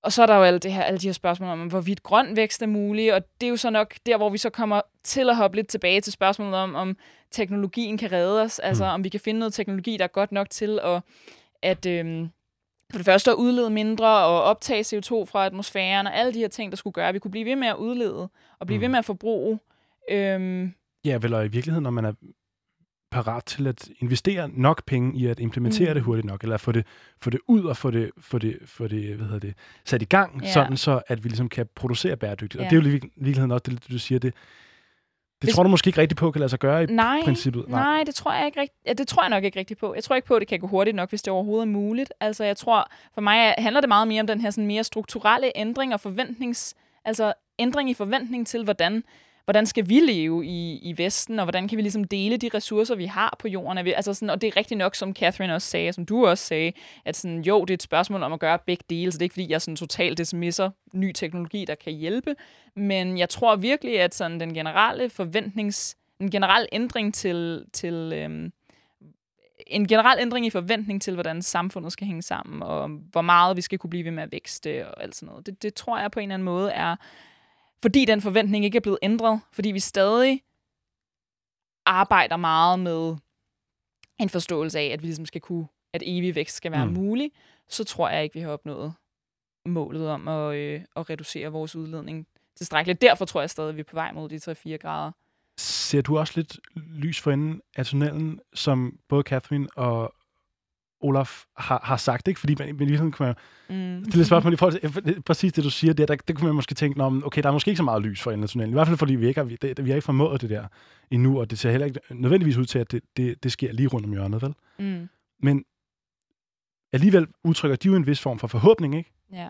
og så er der jo alle, det her, alle de her spørgsmål om, hvorvidt grøn vækst er mulig, og det er jo så nok der, hvor vi så kommer til at hoppe lidt tilbage til spørgsmålet om, om teknologien kan redde os, altså Mm. om vi kan finde noget teknologi, der er godt nok til at, at øhm, for det første at udlede mindre og optage CO2 fra atmosfæren, og alle de her ting, der skulle gøre, at vi kunne blive ved med at udlede og blive Mm. ved med at forbruge. Øhm, Ja, vel, og i virkeligheden, når man er parat til at investere nok penge i at implementere Mm. det hurtigt nok, eller få det, få det ud og få det, få det, få det, hvad hedder det sat i gang, Ja. sådan så, at vi ligesom kan producere bæredygtigt. Og Ja. det er jo i virke- virkeligheden også det, du siger, det, det Hvis- tror du måske ikke rigtigt på, kan lade sig gøre i nej, princippet. Nej, det tror jeg ikke rigtigt. Ja, det tror jeg nok ikke rigtigt på. Jeg tror ikke på, at det kan gå hurtigt nok, hvis det overhovedet er muligt. Altså, jeg tror, for mig er- handler det meget mere om den her sådan mere strukturelle ændring og forventnings, altså ændring i forventning til, hvordan, hvordan skal vi leve i, i Vesten, og hvordan kan vi ligesom dele de ressourcer, vi har på jorden. Er vi- Altså sådan, og det er rigtigt nok, som Catherine også sagde, som du også sagde, at sådan, jo, det er et spørgsmål om at gøre begge dele, så det er ikke, fordi jeg sådan totalt dismisser ny teknologi, der kan hjælpe, men jeg tror virkelig, at sådan den generelle forventnings, en generel ændring til, til øhm, en generel ændring i forventning til, hvordan samfundet skal hænge sammen, og hvor meget vi skal kunne blive ved med at vækste og alt sådan noget. Det, det tror jeg på en eller anden måde er, fordi den forventning ikke er blevet ændret, fordi vi stadig arbejder meget med en forståelse af, at vi ligesom skal kunne, at evig vækst skal være Mm. mulig, så tror jeg ikke, vi har opnået målet om at, øh, at reducere vores udledning tilstrækkeligt. Derfor tror jeg stadig, at vi er på vej mod de 3-4 grader. Ser du også lidt lys for enden af tunnelen, som både Catherine og Olaf har, har sagt, ikke? Fordi man, men i virkeligheden kan man Mm. stille spørgsmål i forhold til præcis det, du siger der, der, der kunne man måske tænke, Nå, okay, der er måske ikke så meget lys for enden af tunnelen. I hvert fald fordi vi ikke har, vi, det, vi har ikke formået det der endnu, og det ser heller ikke nødvendigvis ud til, at det, det, det sker lige rundt om hjørnet, vel? Mm. Men alligevel udtrykker de jo en vis form for forhåbning, ikke? Ja.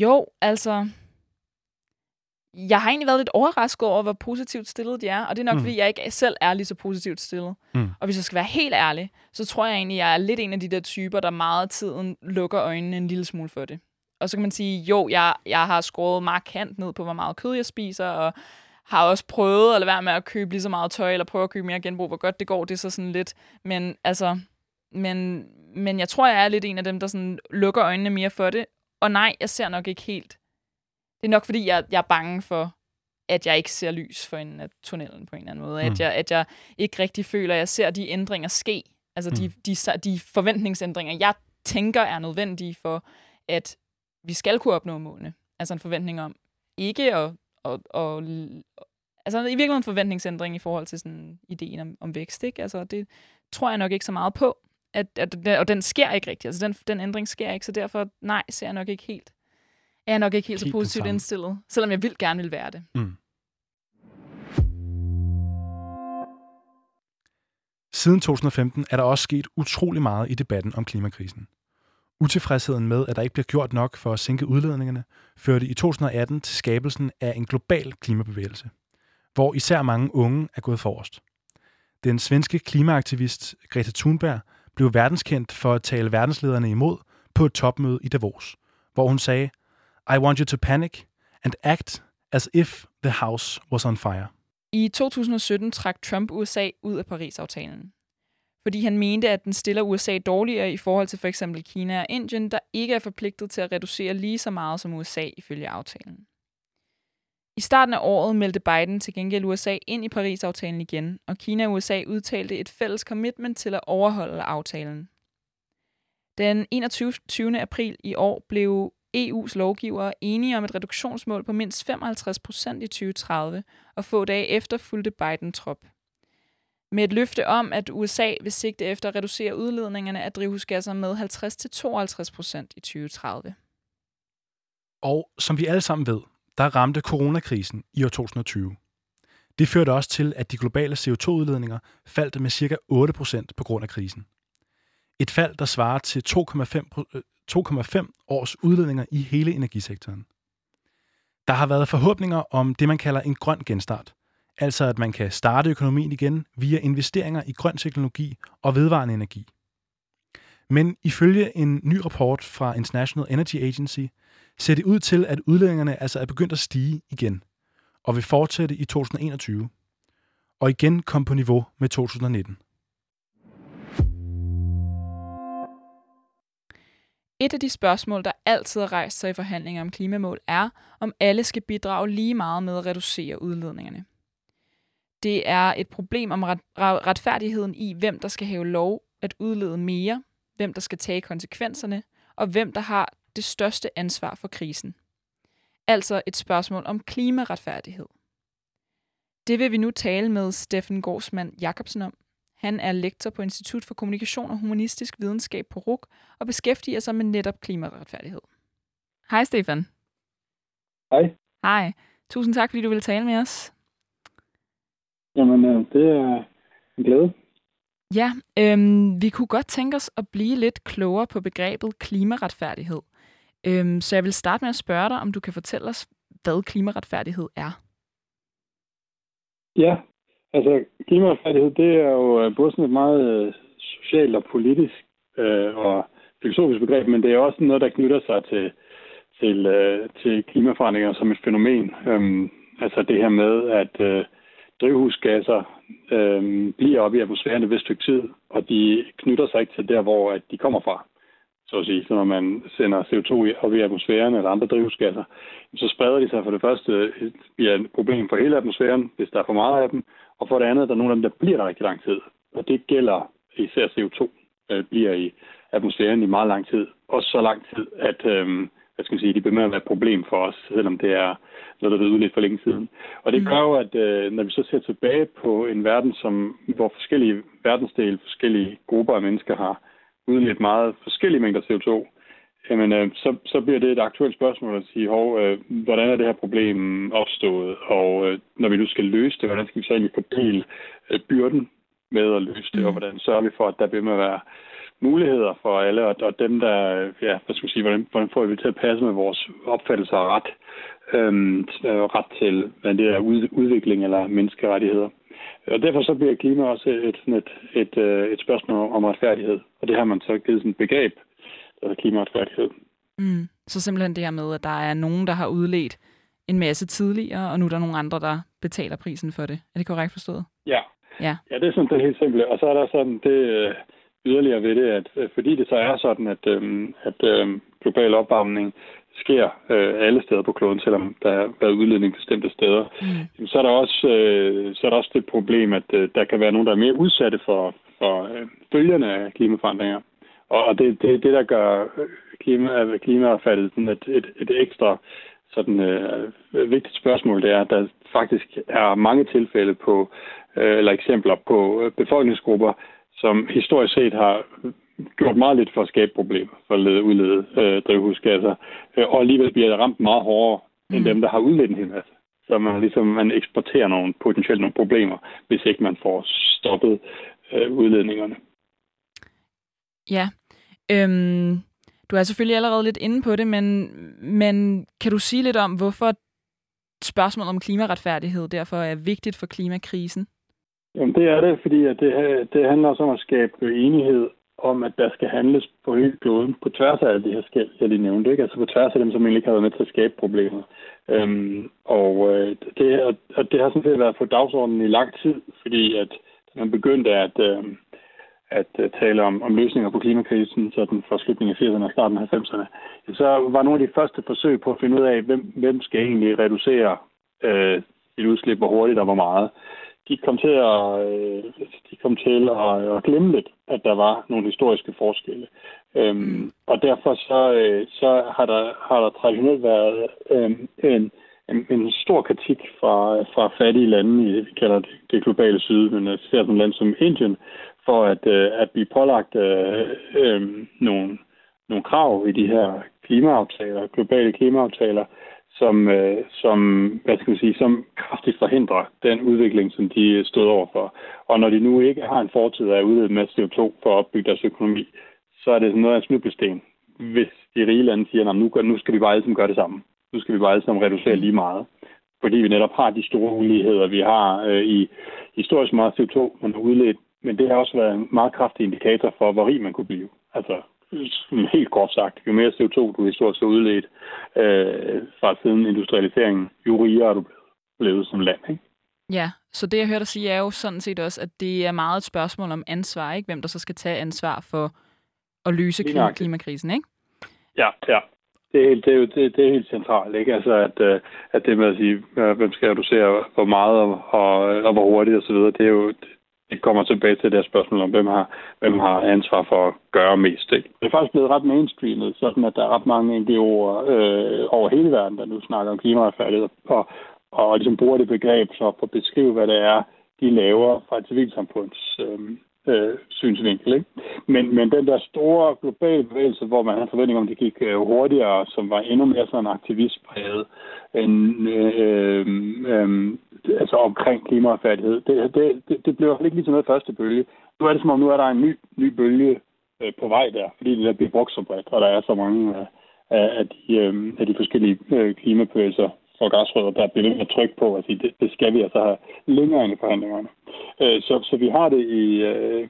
Jo, altså... Jeg har egentlig været lidt overrasket over, hvor positivt stillet de er, og det er nok, Mm. fordi jeg ikke selv er lige så positivt stillet. Mm. Og hvis jeg skal være helt ærlig, så tror jeg egentlig, jeg er lidt en af de der typer, der meget af tiden lukker øjnene en lille smule for det. Og så kan man sige, jo, jeg, jeg har skåret markant ned på, hvor meget kød jeg spiser, og har også prøvet at lade være med at købe lige så meget tøj, eller prøve at købe mere genbrug. Hvor godt det går, det er så sådan lidt. Men altså, men, men jeg tror, jeg er lidt en af dem, der sådan lukker øjnene mere for det. Og nej, jeg ser nok ikke helt. Det er nok, fordi jeg, jeg er bange for, at jeg ikke ser lys for enden af tunnelen på en eller anden måde. Mm. At, jeg, at jeg ikke rigtig føler, at jeg ser de ændringer ske. Altså de, de, de forventningsændringer, jeg tænker er nødvendige for, at vi skal kunne opnå målene. Altså en forventning om ikke at... at, at altså i virkeligheden en forventningsændring i forhold til sådan ideen om, om vækst. Ikke? Altså det tror jeg nok ikke så meget på. At, at, og den sker ikke rigtigt. Altså den, den ændring sker ikke, så derfor nej, ser jeg nok ikke helt. Er jeg nok ikke helt, så positivt indstillet, selvom jeg vildt gerne vil være det. Mm. Siden 2015 er der også sket utrolig meget i debatten om klimakrisen. Utilfredsheden med, at der ikke bliver gjort nok for at sænke udledningerne, førte i 2018 til skabelsen af en global klimabevægelse, hvor især mange unge er gået forrest. Den svenske klimaaktivist Greta Thunberg blev verdenskendt for at tale verdenslederne imod på et topmøde i Davos, hvor hun sagde, i want you to panic and act as if the house was on fire. I 2017 trak Trump USA ud af Paris-aftalen. fordi han mente, at den stiller USA dårligere i forhold til f.eks. Kina og Indien, der ikke er forpligtet til at reducere lige så meget som USA ifølge aftalen. I starten af året meldte Biden til gengæld USA ind i Paris-aftalen igen, og Kina og USA udtalte et fælles commitment til at overholde aftalen. Den 21. april i år blev EU's lovgivere enige om et reduktionsmål på mindst 55 procent i 2030, og få dage efter fulgte Biden trop. Med et løfte om, at USA vil sigte efter at reducere udledningerne af drivhusgasser med 50-52 procent i 2030. Og som vi alle sammen ved, der ramte coronakrisen i år 2020. Det førte også til, at de globale CO2-udledninger faldt med ca. 8% på grund af krisen. Et fald, der svarer til 2,5 2,5 års udledninger i hele energisektoren. Der har været forhåbninger om det, man kalder en grøn genstart. Altså at man kan starte økonomien igen via investeringer i grøn teknologi og vedvarende energi. Men ifølge en ny rapport fra International Energy Agency, ser det ud til, at udledningerne altså er begyndt at stige igen, og vil fortsætte i 2021, og igen kom på niveau med 2019. Et af de spørgsmål, der altid har rejst sig i forhandlinger om klimamål, er, om alle skal bidrage lige meget med at reducere udledningerne. Det er et problem om retfærdigheden i, hvem der skal have lov at udlede mere, hvem der skal tage konsekvenserne, og hvem der har det største ansvar for krisen. Altså et spørgsmål om klimaretfærdighed. Det vil vi nu tale med Steffen Gårdsmand Jacobsen om. Han er lektor på Institut for Kommunikation og Humanistisk Videnskab på RUK og beskæftiger sig med netop klimaretfærdighed. Hej Stefan. Hej. Hej. Tusind tak, fordi du vil tale med os. Jamen, øh, det er en glæde. Ja, øhm, vi kunne godt tænke os at blive lidt klogere på begrebet klimaretfærdighed. Øhm, så jeg vil starte med at spørge dig, om du kan fortælle os, hvad klimaretfærdighed er. Ja, altså klimaretfærdighed, det er jo øh, både sådan et meget øh, socialt og politisk øh, og filosofisk begreb, men det er også noget, der knytter sig til, til, øh, til klimaforandringer som et fænomen. Øhm, altså det her med, at øh, drivhusgasser øh, bliver op i atmosfæren et vist stykke tid, og de knytter sig ikke til der, hvor at de kommer fra så at sige. Så når man sender CO2 op i atmosfæren eller andre drivhusgasser, så spreder de sig for det første bliver et problem for hele atmosfæren, hvis der er for meget af dem, og for det andet, der er nogle af dem, der bliver der rigtig lang tid. Og det gælder især CO2, der bliver i atmosfæren i meget lang tid. Også så lang tid, at øh, hvad skal man sige, de bliver med at være et problem for os, selvom det er noget, der er udledt for længe siden. Og det mm. gør jo, at øh, når vi så ser tilbage på en verden, som, hvor forskellige verdensdele, forskellige grupper af mennesker har udledt meget forskellige mængder CO2, jamen, øh, så, så bliver det et aktuelt spørgsmål at sige, hov, øh, hvordan er det her problem opstået, og øh, når vi nu skal løse det, hvordan skal vi så egentlig fordele øh, byrden med at løse det, mm. og hvordan sørger vi for, at der bliver med at være muligheder for alle, og, og dem, der, ja, hvad skal man sige, hvordan, hvordan får vi til at passe med vores opfattelse ret, øhm, ret til, hvad det er, udvikling eller menneskerettigheder. Og derfor så bliver klima også et, et, et, et, øh, et spørgsmål om retfærdighed. Og det har man så givet sådan et begreb, der er klimaretfærdighed. Mm. Så simpelthen det her med, at der er nogen, der har udledt en masse tidligere, og nu er der nogle andre, der betaler prisen for det. Er det korrekt forstået? Ja. Ja, ja det er sådan det er helt simpelt. Og så er der sådan det øh, yderligere ved det, at øh, fordi det så er sådan, at, at, at global opvarmning sker øh, alle steder på kloden, selvom der er været udledning bestemte steder, mm. så, er der også, øh, så er der også det problem, at øh, der kan være nogen, der er mere udsatte for, for øh, følgerne af klimaforandringer. Og, det, det, det, der gør klima, klimaretfærdigheden et, et, et ekstra sådan, øh, vigtigt spørgsmål, det er, at der faktisk er mange tilfælde på, øh, eller eksempler på øh, befolkningsgrupper, som historisk set har gjort meget lidt for at skabe problemer for at lede, udlede øh, drivhusgasser, øh, og alligevel bliver det ramt meget hårdere mm. end dem, der har udledt en hel masse. Så man, ligesom, man eksporterer nogle potentielt nogle problemer, hvis ikke man får stoppet øh, udledningerne. Ja, øhm, du er selvfølgelig allerede lidt inde på det, men, men kan du sige lidt om, hvorfor spørgsmålet om klimaretfærdighed derfor er vigtigt for klimakrisen? Jamen det er det, fordi at det, det handler også om at skabe enighed om, at der skal handles på hele kloden, på tværs af alle de her skæld, jeg lige nævnte, ikke? altså på tværs af dem, som egentlig ikke har været med til at skabe problemer. Øhm, og, øh, det, og det har sådan set været på dagsordenen i lang tid, fordi at man begyndte at, øh, at øh, tale om, om løsninger på klimakrisen, sådan fra slutningen af 80'erne og starten af 90'erne, så var nogle af de første forsøg på at finde ud af, hvem, hvem skal egentlig reducere øh, et udslip, hvor hurtigt og hvor meget. De kom til at, uh, de kom til at, at glemme lidt, at der var nogle historiske forskelle. Um, og derfor så, uh, så har, der, har der traditionelt været um, en, en, en stor kritik fra, fra fattige lande i, vi kalder det, det globale syd, men især sådan et land som Indien, for at, øh, at blive pålagt øh, øh, nogle, nogle krav i de her klimaaftaler, globale klimaaftaler, som, øh, som, hvad skal man sige, som kraftigt forhindrer den udvikling, som de stod overfor. Og når de nu ikke har en fortid af at udlede med CO2 for at opbygge deres økonomi, så er det sådan noget af en snublesten, hvis de rige lande siger, at nu, nu skal vi bare alle sammen gøre det samme. Nu skal vi bare alle sammen reducere lige meget. Fordi vi netop har de store uligheder, vi har øh, i historisk meget CO2, man har udledt men det har også været en meget kraftig indikator for, hvor rig man kunne blive. Altså helt kort sagt, jo mere CO2 du historisk har udledt øh, fra siden industrialiseringen, jo rigere er du blevet som land. Ikke? Ja, så det jeg hørte dig sige er jo sådan set også, at det er meget et spørgsmål om ansvar, ikke? hvem der så skal tage ansvar for at løse klima- klimakrisen, ikke? Ja, ja. Det er, helt, det, er jo, det, det er helt centralt, ikke? Altså, at, øh, at det med at sige, hvem skal reducere hvor meget og, og, og hvor hurtigt osv., det er jo det kommer tilbage til det her spørgsmål om, hvem har, hvem har ansvar for at gøre mest. Ikke? Det er faktisk blevet ret mainstreamet, sådan at der er ret mange NGO'er øh, over hele verden, der nu snakker om klimaretfærdighed, og, og ligesom bruger det begreb så for at beskrive, hvad det er, de laver fra et civilsamfunds øh, øh, synsvinkel. Ikke? Men, men den der store globale bevægelse, hvor man havde forventning om, at det gik øh, hurtigere, som var endnu mere sådan aktivistpræget, end, øh, øh, altså omkring klimafærdighed, det, det, det, det blev ikke lige til noget første bølge. Nu er det som om, nu er der en ny, ny bølge øh, på vej der, fordi det der bliver brugt så bredt, og der er så mange øh, af, de, øh, af de forskellige øh, klimabevægelser for græsrødder, der bliver ved at trykke på at sige, det, det skal vi altså have længere ind i forhandlingerne. Øh, så, så vi har det i, øh,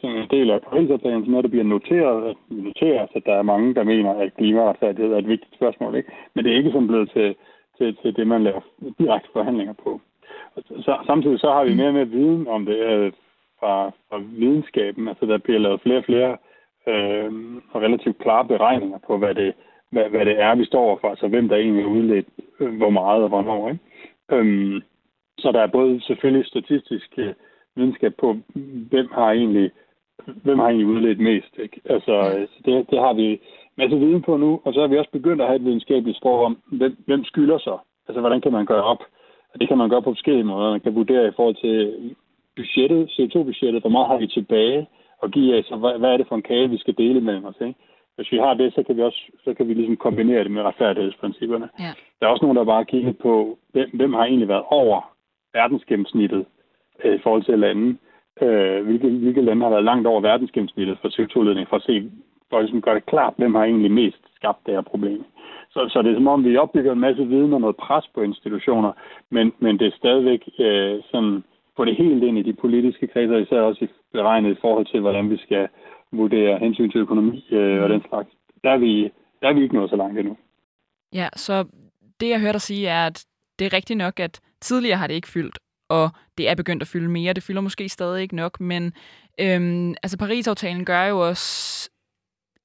som en del af Paris-aftalen, som noget, der bliver noteret, at noteres, at der er mange, der mener, at klimaretfærdighed er et vigtigt spørgsmål. Ikke? Men det er ikke sådan blevet til, til, til det, man laver direkte forhandlinger på. Så, samtidig så har vi mere og mere viden om det øh, fra, fra videnskaben. Altså der bliver lavet flere og flere øh, og relativt klare beregninger på, hvad det, hvad, hvad det er, vi står for. Altså hvem der egentlig er udledt øh, hvor meget og hvornår. Ikke? Øhm, så der er både selvfølgelig statistisk øh, videnskab på, hvem har egentlig hvem har egentlig udledt mest. Ikke? Altså, øh, det, det har vi masse viden på nu, og så har vi også begyndt at have et videnskabeligt sprog om, hvem, hvem skylder sig. Altså, hvordan kan man gøre op? Og det kan man gøre på forskellige måder. Man kan vurdere i forhold til budgettet, CO2-budgettet, hvor meget har vi tilbage og give af, så hvad, hvad er det for en kage, vi skal dele mellem os, ikke? Hvis vi har det, så kan vi også så kan vi ligesom kombinere det med retfærdighedsprincipperne. Ja. Der er også nogen, der bare har kigget på, hvem, hvem har egentlig været over verdensgennemsnittet øh, i forhold til lande. Øh, hvilke, hvilke lande har været langt over verdensgennemsnittet for CO2-ledning, for at se, for at ligesom gøre det klart, hvem har egentlig mest skabt det her problem. Så, så det er som om, vi opbygger en masse viden og noget pres på institutioner, men, men det er stadigvæk øh, sådan, få det helt ind i de politiske kredser, især også i beregnet i forhold til, hvordan vi skal vurdere hensyn til økonomi øh, og den slags. Der er, vi, der er vi ikke nået så langt endnu. Ja, så det jeg hørte dig sige er, at det er rigtigt nok, at tidligere har det ikke fyldt, og det er begyndt at fylde mere. Det fylder måske stadig ikke nok, men øhm, altså Paris-aftalen gør jo også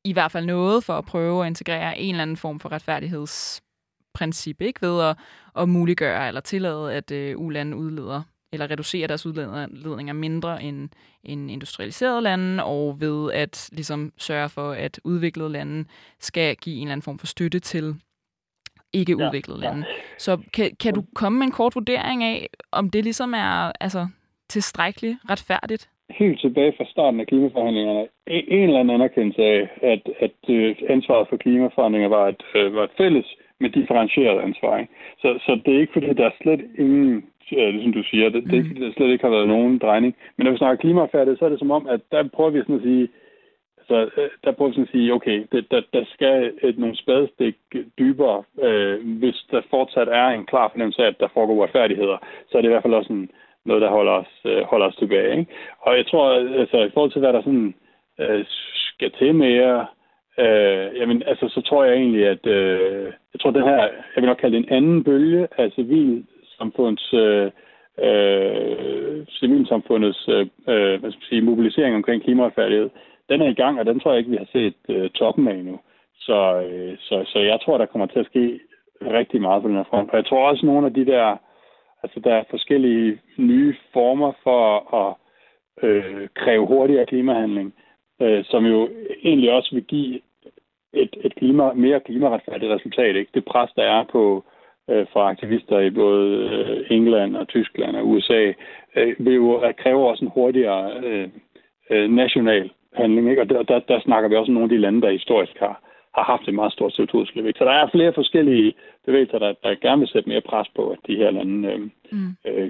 i hvert fald noget for at prøve at integrere en eller anden form for retfærdighedsprincip, ikke? ved at, at muliggøre eller tillade, at øh, ulande udleder eller reducere deres udledninger mindre end, end industrialiserede lande, og ved at ligesom sørge for, at udviklede lande skal give en eller anden form for støtte til ikke udviklede ja, lande. Så kan, kan du komme med en kort vurdering af, om det ligesom er altså, tilstrækkeligt retfærdigt? Helt tilbage fra starten af klimaforhandlingerne, en eller anden anerkendelse af, at, at øh, ansvaret for klimaforandringer var et, øh, var et fælles, men differentieret ansvar. Ikke? Så, så det er ikke fordi, der er slet ingen øh, ligesom du siger. Det, det fordi der slet ikke har været nogen drejning. Men når vi snakker klimafærdighed, så er det som om, at der prøver vi sådan at sige, altså, der prøver vi sådan at sige, okay, det, der, der skal et, nogle spadestik dybere, øh, hvis der fortsat er en klar fornemmelse af, at der foregår uretfærdigheder, så er det i hvert fald også en, noget, der holder os, øh, holder os tilbage. Ikke? Og jeg tror, altså i forhold til, hvad der sådan øh, skal til mere, øh, jamen, altså, så tror jeg egentlig, at øh, jeg tror, den her, jeg vil nok kalde det en anden bølge af civil civilsamfunds, øh, øh, civilsamfundets øh, øh hvad skal sige, mobilisering omkring klimaretfærdighed, den er i gang, og den tror jeg ikke, vi har set øh, toppen af endnu. Så, øh, så, så jeg tror, der kommer til at ske rigtig meget på den her front. Og jeg tror også, nogle af de der, altså der er forskellige nye former for at øh, kræve hurtigere klimahandling, øh, som jo egentlig også vil give et, et klima, mere klimaretfærdigt resultat. Ikke? Det pres, der er på øh, fra aktivister i både øh, England og Tyskland og USA, øh, vil jo at kræve også en hurtigere øh, øh, national handling. Ikke? Og der, der, der snakker vi også om nogle af de lande, der historisk har, har haft et meget stort CO2-udslip. Så der er flere forskellige bevægelser, der, der gerne vil sætte mere pres på, at de her lande øh, mm. øh,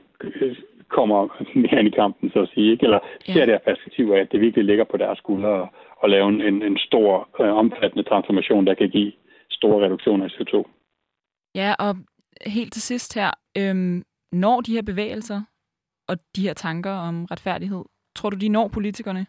kommer mere ind i kampen, så at sige. Ikke? Eller ser ja. det her perspektiv af, at det virkelig ligger på deres skuldre at lave en, en stor, øh, omfattende transformation, der kan give store reduktioner af CO2. Ja, og helt til sidst her, øhm, når de her bevægelser og de her tanker om retfærdighed, tror du, de når politikerne?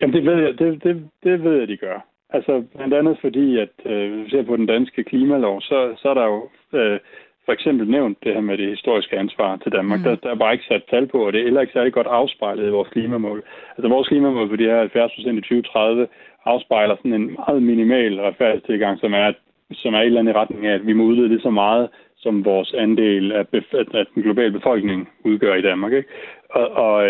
Jamen, det ved jeg, det, det, det ved jeg, de gør. Altså, blandt andet fordi, at øh, hvis vi ser på den danske klimalov, så, så er der jo øh, for eksempel nævnt det her med det historiske ansvar til Danmark. Mm. Der, der er bare ikke sat tal på, og det er heller ikke særlig godt afspejlet i vores klimamål. Altså, vores klimamål på de her 70 procent i 2030 afspejler sådan en meget minimal retfærdighedstilgang, som er, som er et eller andet i retning af, at vi må udlede det så meget som vores andel af, af den globale befolkning udgør i Danmark. Ikke? Og, og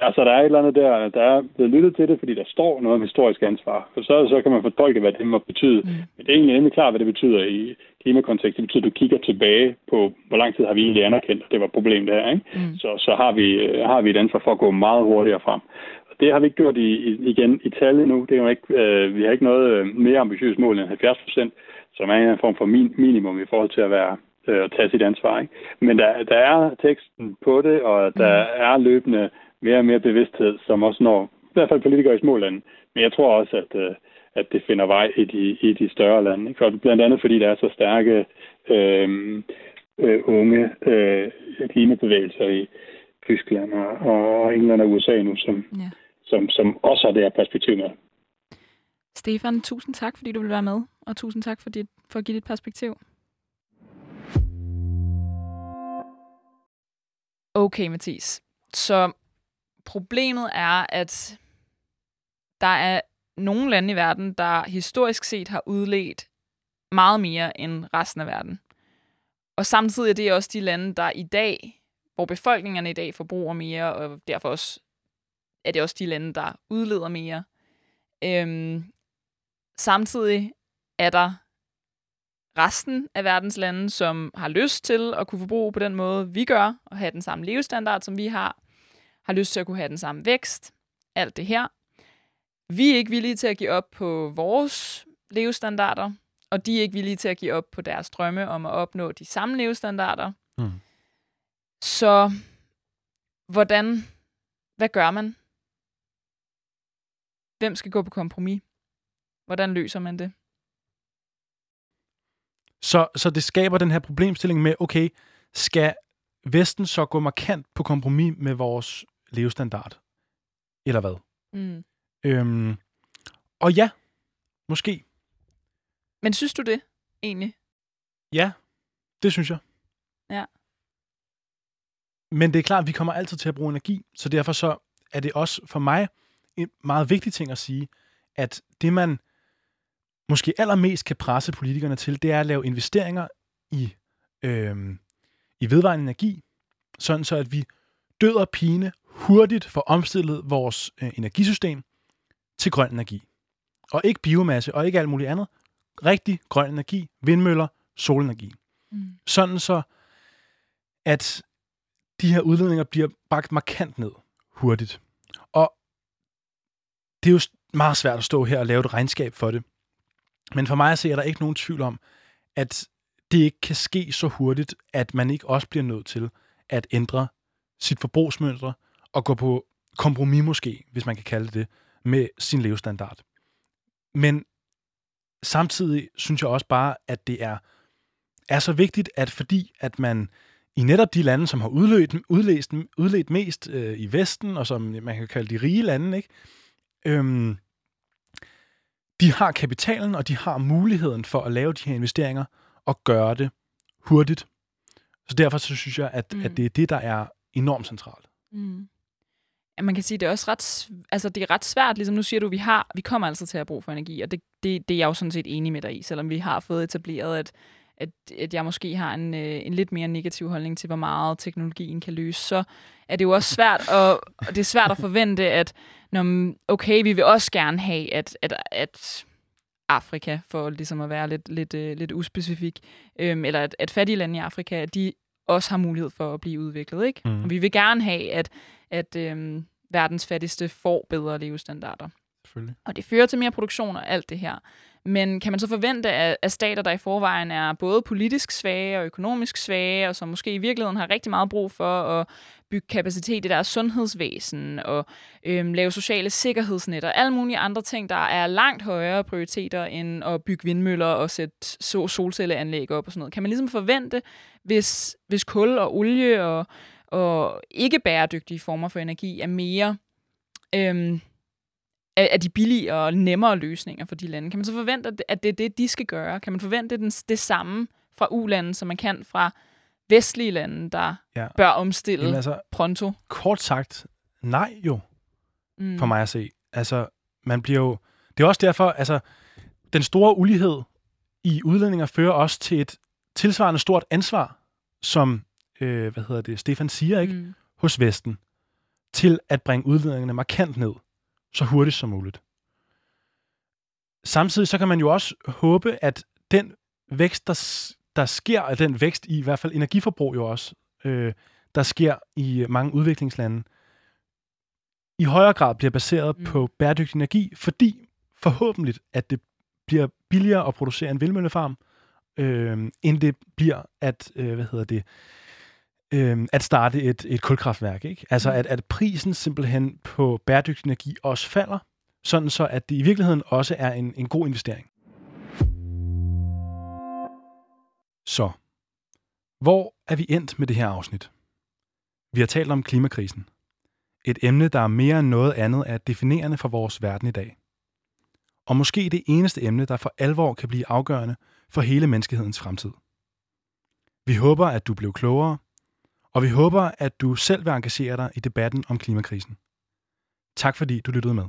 altså, der er et eller andet der, der er blevet lyttet til det, fordi der står noget om historisk ansvar. Og så, så kan man fortolke, hvad det må betyde. Mm. Men det er egentlig nemlig klart, hvad det betyder i klimakontekst. Det betyder, at du kigger tilbage på, hvor lang tid har vi egentlig anerkendt, at det var et problem det her. Ikke? Mm. Så, så har, vi, har vi et ansvar for at gå meget hurtigere frem. Og det har vi ikke gjort i, igen i tal nu. Det er jo ikke, øh, vi har ikke noget øh, mere ambitiøst mål end 70 procent, som er en form for min, minimum i forhold til at være øh, at tage sit ansvar. Ikke? Men der, der er teksten på det, og der mm. er løbende mere og mere bevidsthed, som også når i hvert fald politikere i små lande. Men jeg tror også, at, øh, at det finder vej i de, i de større lande. Ikke? Og blandt andet fordi der er så stærke øh, øh, unge øh, klimabevægelser i Tyskland og, og England og USA nu, som, ja. som, som også har det her perspektiv med. Stefan, tusind tak, fordi du vil være med, og tusind tak for, dit, for at give dit perspektiv. Okay, Mathis. Så problemet er, at der er nogle lande i verden, der historisk set har udledt meget mere end resten af verden. Og samtidig er det også de lande, der i dag, hvor befolkningerne i dag forbruger mere, og derfor også er det også de lande, der udleder mere. Øhm, samtidig er der resten af verdens lande, som har lyst til at kunne forbruge på den måde, vi gør, og have den samme levestandard, som vi har, har lyst til at kunne have den samme vækst, alt det her. Vi er ikke villige til at give op på vores levestandarder, og de er ikke villige til at give op på deres drømme om at opnå de samme levestandarder. Mm. Så hvordan, hvad gør man? Hvem skal gå på kompromis? Hvordan løser man det? Så, så det skaber den her problemstilling med, okay, skal Vesten så gå markant på kompromis med vores levestandard? Eller hvad? Mm. Øhm, og ja, måske. Men synes du det, egentlig? Ja, det synes jeg. Ja. Men det er klart, at vi kommer altid til at bruge energi, så derfor så er det også for mig en meget vigtig ting at sige, at det man måske allermest kan presse politikerne til, det er at lave investeringer i, øh, i vedvarende energi, sådan så at vi død og pine hurtigt får omstillet vores øh, energisystem til grøn energi. Og ikke biomasse og ikke alt muligt andet. Rigtig grøn energi, vindmøller, solenergi. Mm. Sådan så, at de her udledninger bliver bragt markant ned hurtigt. Og det er jo meget svært at stå her og lave et regnskab for det. Men for mig at se, er der ikke nogen tvivl om, at det ikke kan ske så hurtigt, at man ikke også bliver nødt til at ændre sit forbrugsmønster og gå på kompromis måske, hvis man kan kalde det det, med sin levestandard. Men samtidig synes jeg også bare, at det er, er så vigtigt, at fordi at man i netop de lande, som har udledt, udlæst, udledt mest øh, i Vesten, og som man kan kalde de rige lande, ikke? Øhm, de har kapitalen, og de har muligheden for at lave de her investeringer og gøre det hurtigt. Så derfor så synes jeg, at, mm. at det er det, der er enormt centralt. Mm. Ja, man kan sige, det er også ret, altså det er ret svært, ligesom nu siger du, vi har, vi kommer altså til at bruge for energi, og det, det, det er jeg jo sådan set enig med dig i, selvom vi har fået etableret, at, at, at jeg måske har en, øh, en lidt mere negativ holdning til, hvor meget teknologien kan løse, så er det jo også svært, at, og det er svært at forvente, at når, okay, vi vil også gerne have, at, at, at Afrika, for ligesom at være lidt, lidt, øh, lidt uspecifik, øhm, eller at, at fattige lande i Afrika, de også har mulighed for at blive udviklet. Ikke? Mm. Og vi vil gerne have, at, at øhm, verdens fattigste får bedre levestandarder. Selvfølgelig. Og det fører til mere produktion og alt det her. Men kan man så forvente, at, at stater, der i forvejen er både politisk svage og økonomisk svage, og som måske i virkeligheden har rigtig meget brug for at bygge kapacitet i deres sundhedsvæsen og øhm, lave sociale sikkerhedsnet og alle mulige andre ting, der er langt højere prioriteter end at bygge vindmøller og sætte solcelleanlæg op og sådan noget. Kan man ligesom forvente, hvis, hvis kul og olie og, og ikke bæredygtige former for energi er mere øhm, er de billige og nemmere løsninger for de lande. Kan man så forvente, at det er det, de skal gøre? Kan man forvente det, det samme fra U-lande, som man kan fra vestlige lande, der ja. bør omstille Jamen altså, pronto? Kort sagt, nej jo, mm. for mig at se. Altså, man bliver jo... Det er også derfor, altså, den store ulighed i udlændinger fører også til et tilsvarende stort ansvar, som, øh, hvad hedder det, Stefan siger, ikke? Mm. Hos Vesten, til at bringe udledningerne markant ned så hurtigt som muligt. Samtidig så kan man jo også håbe, at den vækst, der, der sker, at den vækst i, i hvert fald energiforbrug jo også, øh, der sker i mange udviklingslande, i højere grad bliver baseret mm. på bæredygtig energi, fordi forhåbentlig, at det bliver billigere at producere en vindmøllefarm, øh, end det bliver at, øh, hvad hedder det, øh, at starte et, et kulkraftværk. Ikke? Altså, mm. at, at prisen simpelthen på bæredygtig energi også falder, sådan så at det i virkeligheden også er en, en god investering. Så, hvor er vi endt med det her afsnit? Vi har talt om klimakrisen. Et emne, der er mere end noget andet er definerende for vores verden i dag. Og måske det eneste emne, der for alvor kan blive afgørende for hele menneskehedens fremtid. Vi håber, at du blev klogere, og vi håber, at du selv vil engagere dig i debatten om klimakrisen. Tak fordi du lyttede med.